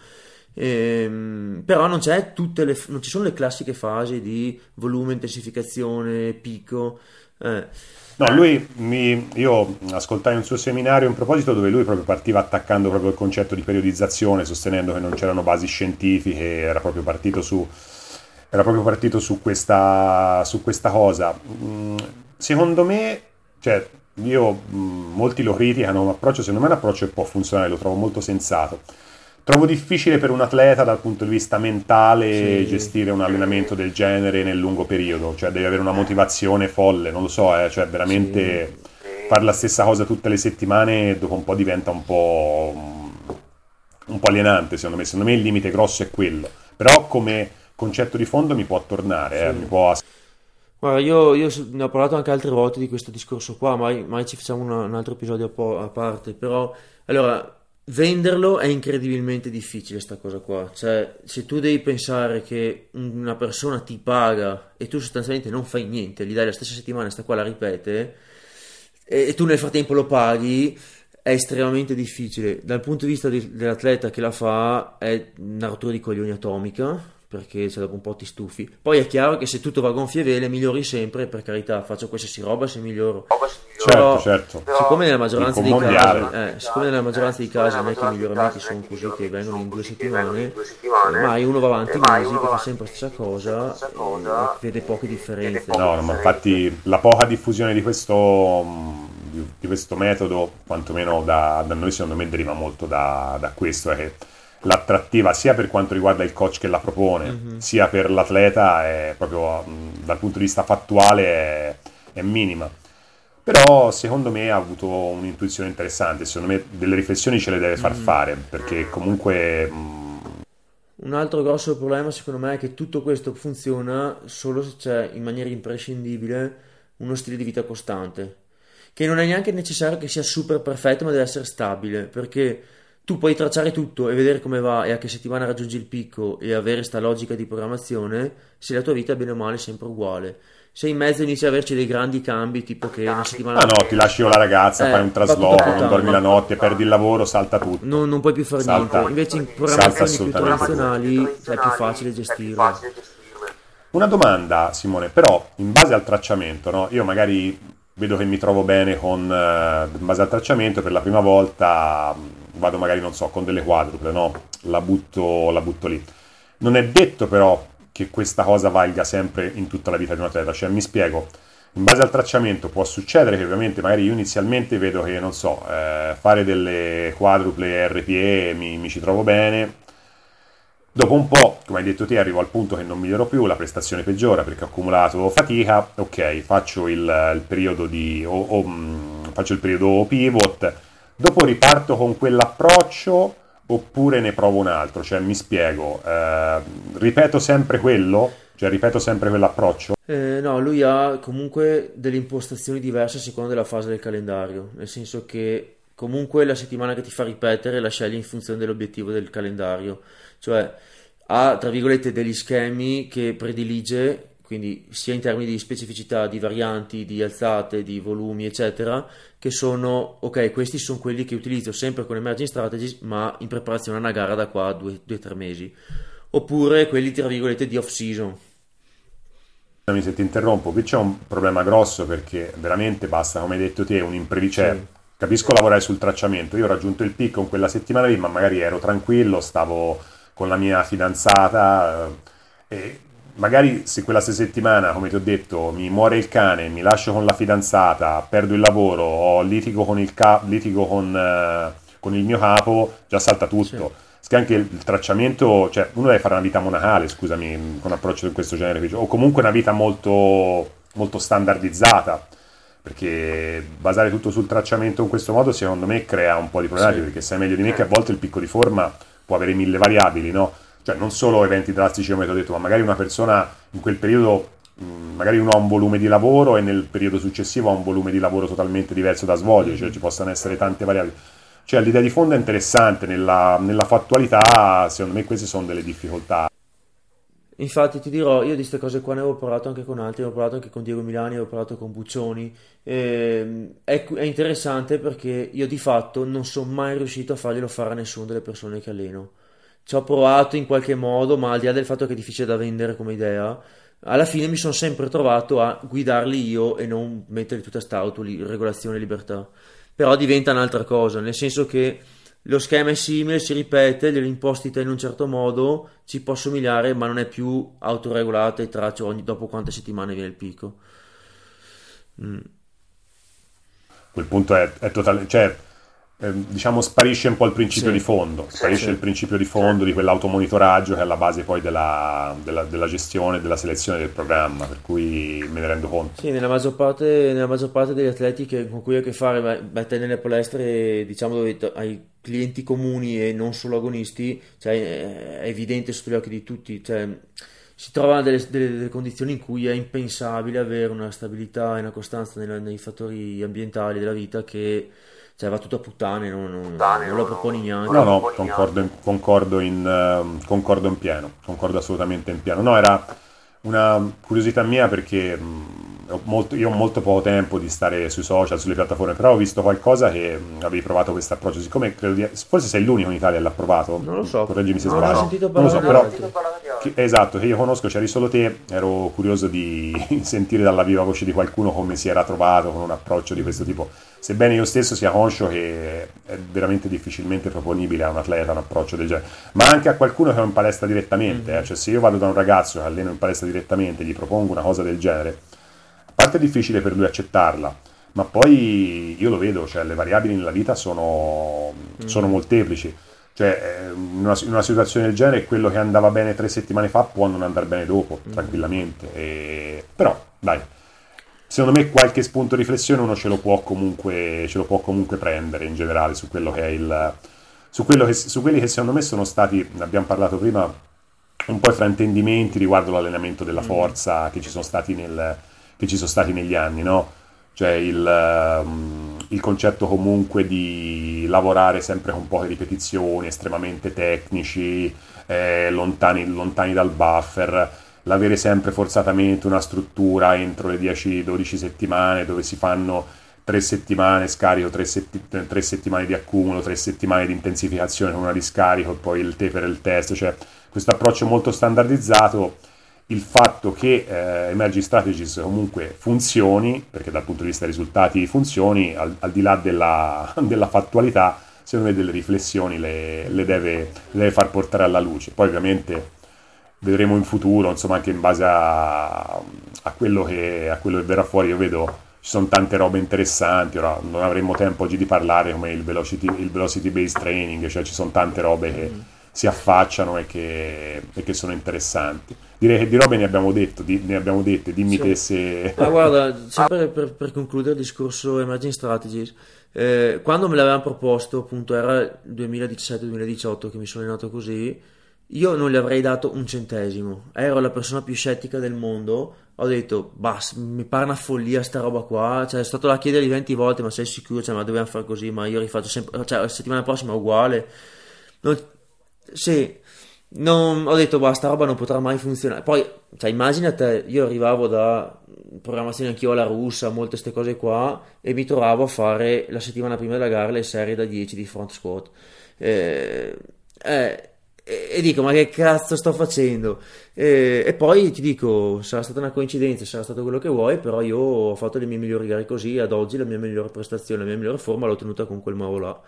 Ehm, però non, le, non, ci sono le classiche fasi di volume, intensificazione, picco. Eh. No, lui mi, io ascoltai un suo seminario in proposito dove lui proprio partiva attaccando proprio il concetto di periodizzazione, sostenendo che non c'erano basi scientifiche, era proprio partito su, era proprio partito su, questa, su questa cosa. Mm, secondo me, cioè, io, mm, molti lo criticano, un approccio, secondo me un approccio che può funzionare, lo trovo molto sensato Trovo difficile per un atleta dal punto di vista mentale sì. gestire un allenamento del genere nel lungo periodo, cioè devi avere una motivazione folle, non lo so, eh, cioè veramente sì. fare la stessa cosa tutte le settimane dopo un po' diventa un po', un po' alienante secondo me, secondo me il limite grosso è quello, però come concetto di fondo mi può tornare, eh, sì. eh, mi può... Guarda, io, io, ne ho parlato anche altre volte di questo discorso qua, mai, mai ci facciamo una, un altro episodio a, po- a parte, però allora venderlo è incredibilmente difficile sta cosa qua. Cioè se tu devi pensare che una persona ti paga e tu sostanzialmente non fai niente gli dai la stessa settimana sta qua la ripete e, e tu nel frattempo lo paghi è estremamente difficile. Dal punto di vista di, dell'atleta che la fa è una rottura di coglioni atomica perché se dopo un po' ti stufi poi è chiaro che se tutto va a gonfie vele migliori sempre per carità faccio qualsiasi roba se miglioro Certo, certo. Siccome nella maggioranza dei casi, eh, siccome nella maggioranza dei casi non è che i miglioramenti sono così che vengono in due settimane, mai uno va avanti mesi che fa sempre la stessa cosa e vede poche differenze. No, ma infatti la poca diffusione di questo, di questo metodo, quantomeno da, da, noi secondo me deriva molto da, da questo, è che l'attrattiva sia per quanto riguarda il coach che la propone, mm-hmm. sia per l'atleta, è proprio dal punto di vista fattuale è, è minima però secondo me ha avuto un'intuizione interessante, secondo me delle riflessioni ce le deve far mm. fare, perché comunque... Mm... Un altro grosso problema secondo me è che tutto questo funziona solo se c'è in maniera imprescindibile uno stile di vita costante, che non è neanche necessario che sia super perfetto, ma deve essere stabile, perché tu puoi tracciare tutto e vedere come va e a che settimana raggiungi il picco e avere questa logica di programmazione se la tua vita bene o male è sempre uguale se in mezzo inizi ad averci dei grandi cambi, tipo che una settimana. Ah no, ti lasci la ragazza, eh, fai un trasloco, non dormi la notte, perdi il lavoro, salta tutto. Non, non puoi più fare salta, niente. Invece in programmazioni più tradizionali è più facile gestirlo. Una domanda, Simone, però in base al tracciamento, no? io magari vedo che mi trovo bene con, uh, in base al tracciamento, per la prima volta vado magari, non so, con delle quadruple, no? la, butto, la butto lì. Non è detto però che questa cosa valga sempre in tutta la vita di un atleta. Cioè, mi spiego, in base al tracciamento può succedere che ovviamente magari io inizialmente vedo che, non so, eh, fare delle quadruple RPE mi, mi, ci trovo bene, Dopo un po', come hai detto te, arrivo al punto che non miglioro più, la prestazione peggiora perché ho accumulato fatica, ok, faccio il, il periodo di... O, o, mm, faccio il periodo pivot, dopo riparto con quell'approccio oppure ne provo un altro, cioè mi spiego, eh, ripeto sempre quello, cioè ripeto sempre quell'approccio. Eh, no, lui ha comunque delle impostazioni diverse a seconda della fase del calendario, nel senso che comunque la settimana che ti fa ripetere la scegli in funzione dell'obiettivo del calendario. Cioè ha tra virgolette degli schemi che predilige quindi sia in termini di specificità, di varianti, di alzate, di volumi, eccetera, che sono, ok, questi sono quelli che utilizzo sempre con emerging strategies, ma in preparazione a una gara da qua a due o tre mesi. Oppure quelli, tra virgolette, di off-season. Scusami se ti interrompo, qui c'è un problema grosso perché veramente basta, come hai detto te, un imprevisto. Cioè, sì. Capisco lavorare sul tracciamento, io ho raggiunto il picco in quella settimana lì, ma magari ero tranquillo, stavo con la mia fidanzata eh, e magari se quella stessa settimana, come ti ho detto, mi muore il cane, mi lascio con la fidanzata, perdo il lavoro o litigo con il, ca- litigo con, eh, con il mio capo, già salta tutto. Sì. Che anche il tracciamento, cioè uno deve fare una vita monacale, scusami, con un approccio di questo genere, o comunque una vita molto, molto standardizzata perché basare tutto sul tracciamento in questo modo secondo me crea un po' di problemi sì. perché sai meglio di me che a volte il picco di forma può avere mille variabili, no? Cioè non solo eventi drastici come ti ho detto, ma magari una persona in quel periodo, magari uno ha un volume di lavoro e nel periodo successivo ha un volume di lavoro totalmente diverso da svolgere, cioè ci possono essere tante variabili. Cioè l'idea di fondo è interessante, nella, nella fattualità secondo me queste sono delle difficoltà. Infatti ti dirò, io di queste cose qua ne avevo parlato anche con altri, avevo parlato anche con Diego Milani, avevo parlato con Buccioni. Eh, è, è, interessante perché io di fatto non sono mai riuscito a farglielo fare a nessuna delle persone che alleno. Ci ho provato in qualche modo, ma al di là del fatto che è difficile da vendere come idea, alla fine mi sono sempre trovato a guidarli io e non metterli tutta sta autoregolazione e libertà. Però diventa un'altra cosa, nel senso che lo schema è simile, si ripete, glielo imposti te in un certo modo, ci può somigliare, ma non è più autoregolato e traccio ogni, dopo quante settimane viene il picco. Mm. Quel punto è, è totale, cioè Ehm, diciamo sparisce un po' il principio sì. di fondo, sparisce sì. il principio di fondo di quell'automonitoraggio che è alla base poi della, della, della gestione e della selezione del programma, per cui me ne rendo conto. Sì, nella maggior parte, nella maggior parte degli atleti che, con cui hai a che fare, beh, nelle palestre, diciamo dove hai clienti comuni e non solo agonisti, cioè, è evidente sotto gli occhi di tutti, cioè, si trovano delle, delle, delle, condizioni in cui è impensabile avere una stabilità e una costanza nei, nei fattori ambientali della vita che cioè va tutto a puttane, non, non, puttane, non lo proponi neanche. No, no, concordo in, concordo, in, uh, concordo in pieno, concordo assolutamente in pieno. No, era una curiosità mia perché mh, ho molto, io ho molto poco tempo di stare sui social, sulle piattaforme, però ho visto qualcosa che mh, avevi provato questo approccio, siccome credo di, forse sei l'unico in Italia che l'ha provato, non lo so, correggimi se non sbaglio. Non ho sentito parlare. non lo so, però, che, esatto, che io conosco, c'eri solo te, ero curioso di sentire dalla viva voce di qualcuno come si era trovato con un approccio di questo tipo sebbene io stesso sia conscio che è veramente difficilmente proponibile a un atleta un approccio del genere, ma anche a qualcuno che è in palestra direttamente, mm-hmm. eh, cioè se io vado da un ragazzo che allena in palestra direttamente e gli propongo una cosa del genere, a parte è difficile per lui accettarla, ma poi io lo vedo, cioè le variabili nella vita sono, mm-hmm. sono molteplici. Cioè, in una, in una, situazione del genere, quello che andava bene tre settimane fa può non andare bene dopo, mm-hmm. tranquillamente. E... Però, dai, secondo me qualche spunto di riflessione uno ce lo può comunque, ce lo può comunque prendere in generale su quello che è il... Su, che, su quelli che secondo me sono stati, abbiamo parlato prima, un po' i fraintendimenti riguardo l'allenamento della mm. forza che ci sono stati, nel, che ci sono stati negli anni, no? Cioè il, um, il, concetto comunque di lavorare sempre con poche ripetizioni, estremamente tecnici, eh, lontani, lontani dal buffer l'avere sempre forzatamente una struttura entro le 10-12 settimane dove si fanno tre settimane scarico, tre, setti- tre, settimane di accumulo, tre settimane di intensificazione con una riscarico e poi il taper e il test, cioè questo approccio molto standardizzato, il fatto che eh, Emerging Strategies comunque funzioni, perché dal punto di vista dei risultati funzioni, al, al di là della, della, fattualità, secondo me delle riflessioni le, le, deve, le deve far portare alla luce. Poi ovviamente vedremo in futuro, insomma, anche in base a, a, quello, che, a quello che verrà fuori. Io vedo ci sono tante robe interessanti, ora non avremo tempo oggi di parlare come il velocity, il velocity based training, cioè ci sono tante robe che, si affacciano e che, e che, sono interessanti. Direi che di robe ne abbiamo detto, di, ne abbiamo dette, dimmi sì. te se... Ma guarda, sempre per, per, concludere il discorso Emerging Strategies, eh, quando me l'avevano proposto, appunto era 2017-2018 che mi sono allenato così, io non gli avrei dato un centesimo, ero la persona più scettica del mondo, ho detto, basta, mi pare una follia sta roba qua, cioè è stato da chiedergli 20 volte, ma sei sicuro, cioè, ma dobbiamo fare così, ma io rifaccio sempre, cioè la settimana prossima è uguale. Non, sì, non, ho detto, basta, roba non potrà mai funzionare. Poi, cioè, immaginate, io arrivavo da programmazione anch'io alla russa, molte queste cose qua, e mi trovavo a fare la settimana prima della gara le serie da 10 di front squat. Eh, eh, e, dico ma che cazzo sto facendo e, e, poi ti dico sarà stata una coincidenza sarà stato quello che vuoi però io ho fatto le mie migliori gare così ad oggi la mia migliore prestazione la mia migliore forma l'ho ottenuta con quel modo là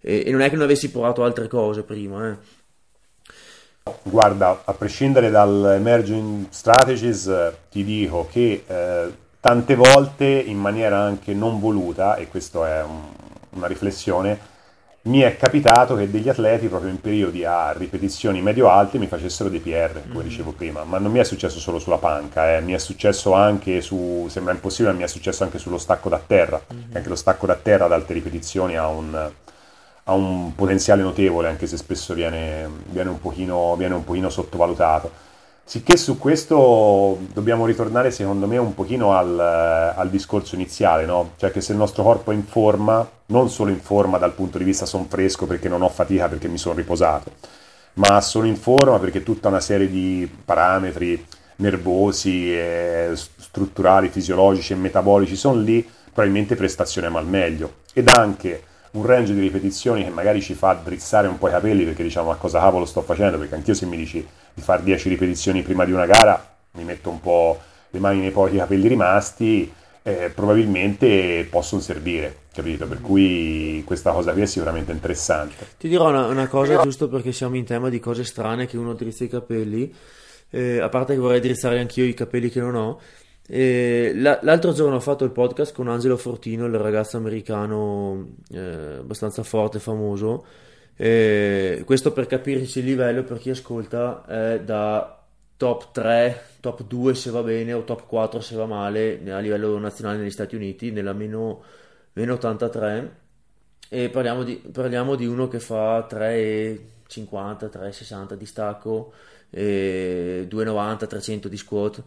e, e non è che non avessi provato altre cose prima eh. guarda a prescindere dal emerging strategies ti dico che eh, tante volte in maniera anche non voluta e questo è un, una riflessione mi è capitato che degli atleti proprio in periodi a ripetizioni medio-alte mi facessero dei PR, come mm-hmm. dicevo prima, ma non mi è successo solo sulla panca, eh. mi è successo anche su, sembra impossibile, mi è successo anche sullo stacco da terra, mm-hmm. anche lo stacco da terra ad alte ripetizioni ha un, ha un potenziale notevole, anche se spesso viene, viene, un, pochino, viene un pochino sottovalutato. Sicché su questo dobbiamo ritornare secondo me un pochino al, al, discorso iniziale, no? Cioè che se il nostro corpo è in forma, non solo in forma dal punto di vista son fresco perché non ho fatica perché mi sono riposato, ma sono in forma perché tutta una serie di parametri nervosi, eh, strutturali, fisiologici e metabolici sono lì, probabilmente prestazione mal meglio. Ed anche un range di ripetizioni che magari ci fa drizzare un po' i capelli perché diciamo ma cosa cavolo sto facendo, perché anch'io se mi dici di fare 10 ripetizioni prima di una gara, mi metto un po' le mani nei pochi capelli rimasti, eh, probabilmente possono servire, capito? Per cui questa cosa qui è sicuramente interessante. Ti dirò una, una cosa, giusto perché siamo in tema di cose strane che uno drizza i capelli, eh, a parte che vorrei drizzare anch'io i capelli che non ho. Eh, l'altro giorno ho fatto il podcast con Angelo Fortino, il ragazzo americano eh, abbastanza forte e famoso, eh, questo per capirci il livello per chi ascolta è da top 3, top 2 se va bene o top 4 se va male a livello nazionale negli Stati Uniti, nella meno, meno 83 e parliamo di, parliamo di uno che fa 3,50, 3,60 di stacco, e 2,90, 300 di squat,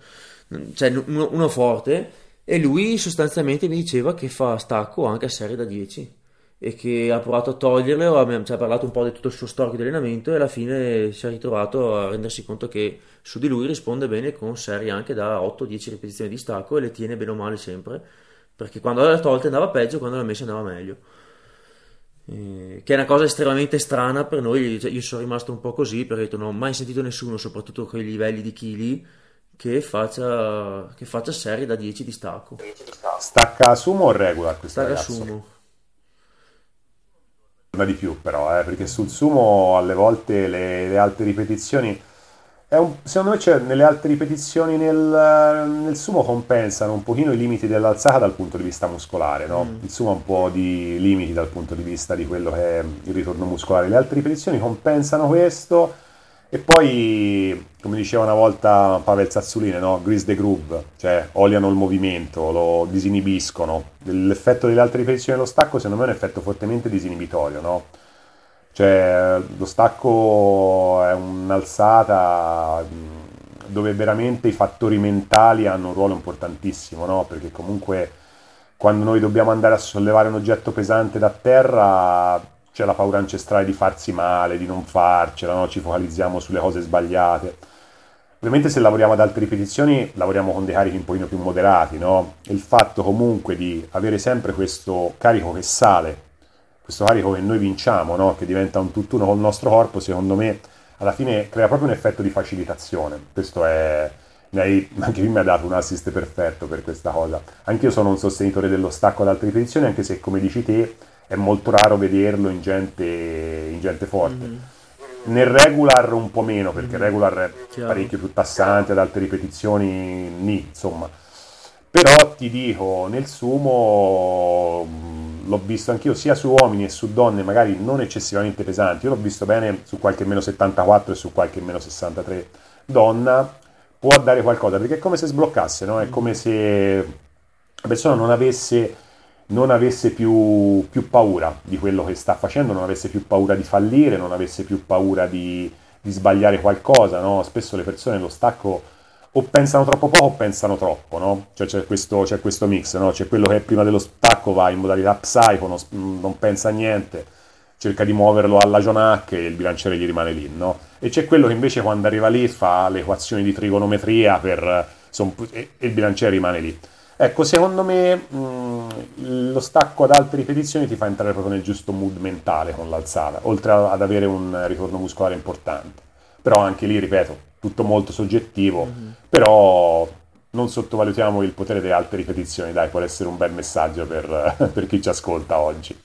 cioè uno, uno forte. E lui sostanzialmente mi diceva che fa stacco anche a serie da 10 e che ha provato a toglierle, o ci ha parlato un po' di tutto il suo storico di allenamento e alla fine si è ritrovato a rendersi conto che su di lui risponde bene con serie anche da 8-10 ripetizioni di stacco e le tiene bene o male sempre, perché quando le tolte andava peggio, quando le messe andava meglio. Eh, che è una cosa estremamente strana per noi, cioè, io sono rimasto un po' così perché non ho mai sentito nessuno, soprattutto con i livelli di chili, che faccia, che faccia serie da 10 di stacco. Stacca sumo o regular Stacca ragazzo? sumo di più però, eh, perché sul sumo alle volte le, le alte ripetizioni, un, secondo me cioè, nelle alte ripetizioni nel, nel, sumo compensano un pochino i limiti dell'alzata dal punto di vista muscolare, no? mm. il sumo ha un po' di limiti dal punto di vista di quello che è il ritorno muscolare, le alte ripetizioni compensano questo e poi, come diceva una volta Pavel Zazzuline, no? grease the groove, cioè oliano il movimento, lo disinibiscono. L'effetto delle altre ripetizioni dello stacco secondo me è un effetto fortemente disinibitorio, no? Cioè lo stacco è un'alzata dove veramente i fattori mentali hanno un ruolo importantissimo, no? Perché comunque quando noi dobbiamo andare a sollevare un oggetto pesante da terra c'è la paura ancestrale di farsi male, di non farcela, no? ci focalizziamo sulle cose sbagliate. Ovviamente se lavoriamo ad alte ripetizioni lavoriamo con dei carichi un pochino più moderati, no? il fatto comunque di avere sempre questo carico che sale, questo carico che noi vinciamo, no? che diventa un tutt'uno col nostro corpo, secondo me alla fine crea proprio un effetto di facilitazione. Questo è... Anche qui mi ha dato un assist perfetto per questa cosa. Anche io sono un sostenitore dello stacco ad alte ripetizioni, anche se come dici te è molto raro vederlo in gente, in gente forte. Mm-hmm. Nel regular un po' meno, perché il regular è Chiaro. parecchio più tassante, ad alte ripetizioni, ni, insomma. Però ti dico, nel sumo l'ho visto anch'io sia su uomini e su donne magari non eccessivamente pesanti, io l'ho visto bene su qualche meno 74 e su qualche meno 63 donna, può dare qualcosa, perché è come se sbloccasse, no? È come se la persona non avesse, non avesse più, più, paura di quello che sta facendo, non avesse più paura di fallire, non avesse più paura di, di sbagliare qualcosa, no? Spesso le persone lo stacco o pensano troppo poco o pensano troppo, no? Cioè c'è questo, c'è questo mix, no? C'è quello che prima dello stacco va in modalità psycho, non, non pensa a niente, cerca di muoverlo alla John Hack e il bilanciere gli rimane lì, no? E c'è quello che invece quando arriva lì fa le equazioni di trigonometria per, son, e, e, il bilanciere rimane lì. Ecco, secondo me mh, lo stacco ad alte ripetizioni ti fa entrare proprio nel giusto mood mentale con l'alzata, oltre ad avere un ritorno muscolare importante. Però anche lì, ripeto, tutto molto soggettivo, mm-hmm. però non sottovalutiamo il potere delle alte ripetizioni, dai, può essere un bel messaggio per, per chi ci ascolta oggi.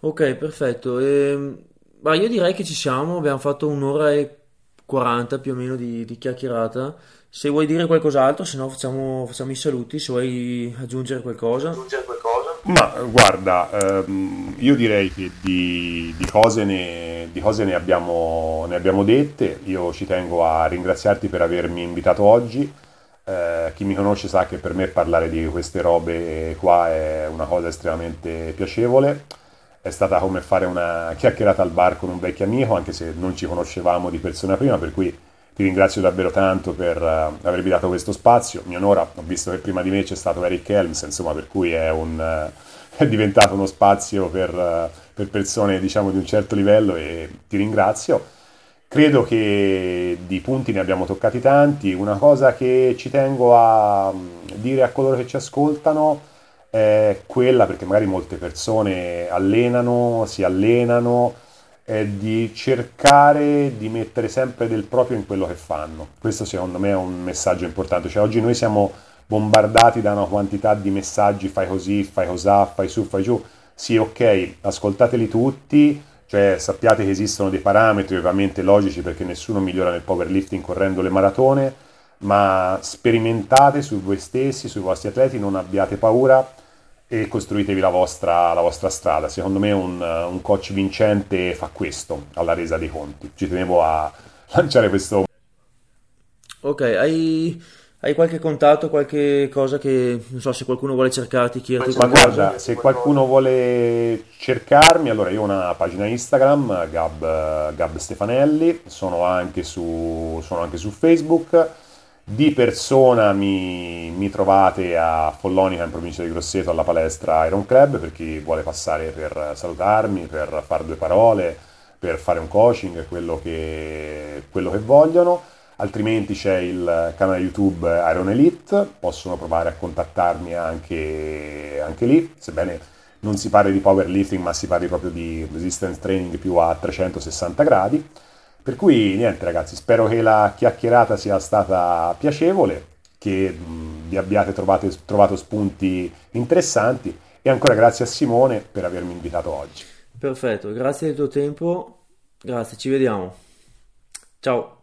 Ok, perfetto. E, ma io direi che ci siamo, abbiamo fatto un'ora e 40 più o meno di, di chiacchierata. Se vuoi dire qualcos'altro, se no facciamo, facciamo, i saluti, se vuoi aggiungere qualcosa. Aggiungere qualcosa? Ma guarda, ehm, io direi che di, di, cose, ne, di cose ne, abbiamo, ne, abbiamo, dette. Io ci tengo a ringraziarti per avermi invitato oggi. Eh, chi mi conosce sa che per me parlare di queste robe qua è una cosa estremamente piacevole. È stata come fare una chiacchierata al bar con un vecchio amico, anche se non ci conoscevamo di persona prima, per cui ti ringrazio davvero tanto per uh, avermi dato questo spazio. Mi onora, ho visto che prima di me c'è stato Eric Helms, insomma, per cui è, un, uh, è diventato uno spazio per, uh, per, persone diciamo, di un certo livello e ti ringrazio. Credo che di punti ne abbiamo toccati tanti. Una cosa che ci tengo a mm, dire a coloro che ci ascoltano è quella, perché magari molte persone allenano, si allenano, è di cercare di mettere sempre del proprio in quello che fanno. Questo secondo me è un messaggio importante. Cioè, oggi noi siamo bombardati da una quantità di messaggi, fai così, fai cosà, fai su, fai giù. Sì, ok, ascoltateli tutti, cioè sappiate che esistono dei parametri ovviamente logici perché nessuno migliora nel powerlifting correndo le maratone, ma sperimentate su voi stessi, sui vostri atleti, non abbiate paura e costruitevi la vostra, la vostra strada. Secondo me un, un, coach vincente fa questo alla resa dei conti. Ci tenevo a lanciare questo. Ok, hai, hai qualche contatto, qualche cosa che non so se qualcuno vuole cercarti, chiederti Ma guarda, se qualcuno vuole cercarmi, allora io ho una pagina Instagram, Gab, Gab Stefanelli, sono anche su, sono anche su Facebook di persona mi, mi, trovate a Follonica in provincia di Grosseto alla palestra Iron Club per chi vuole passare per salutarmi, per fare due parole, per fare un coaching, quello che, quello che vogliono. Altrimenti c'è il canale YouTube Iron Elite, possono provare a contattarmi anche, anche lì, sebbene non si parli di powerlifting ma si parli proprio di resistance training più a 360 gradi. Per cui niente ragazzi, spero che la chiacchierata sia stata piacevole, che vi abbiate trovato, trovato spunti interessanti e ancora grazie a Simone per avermi invitato oggi. Perfetto, grazie del tuo tempo, grazie, ci vediamo. Ciao.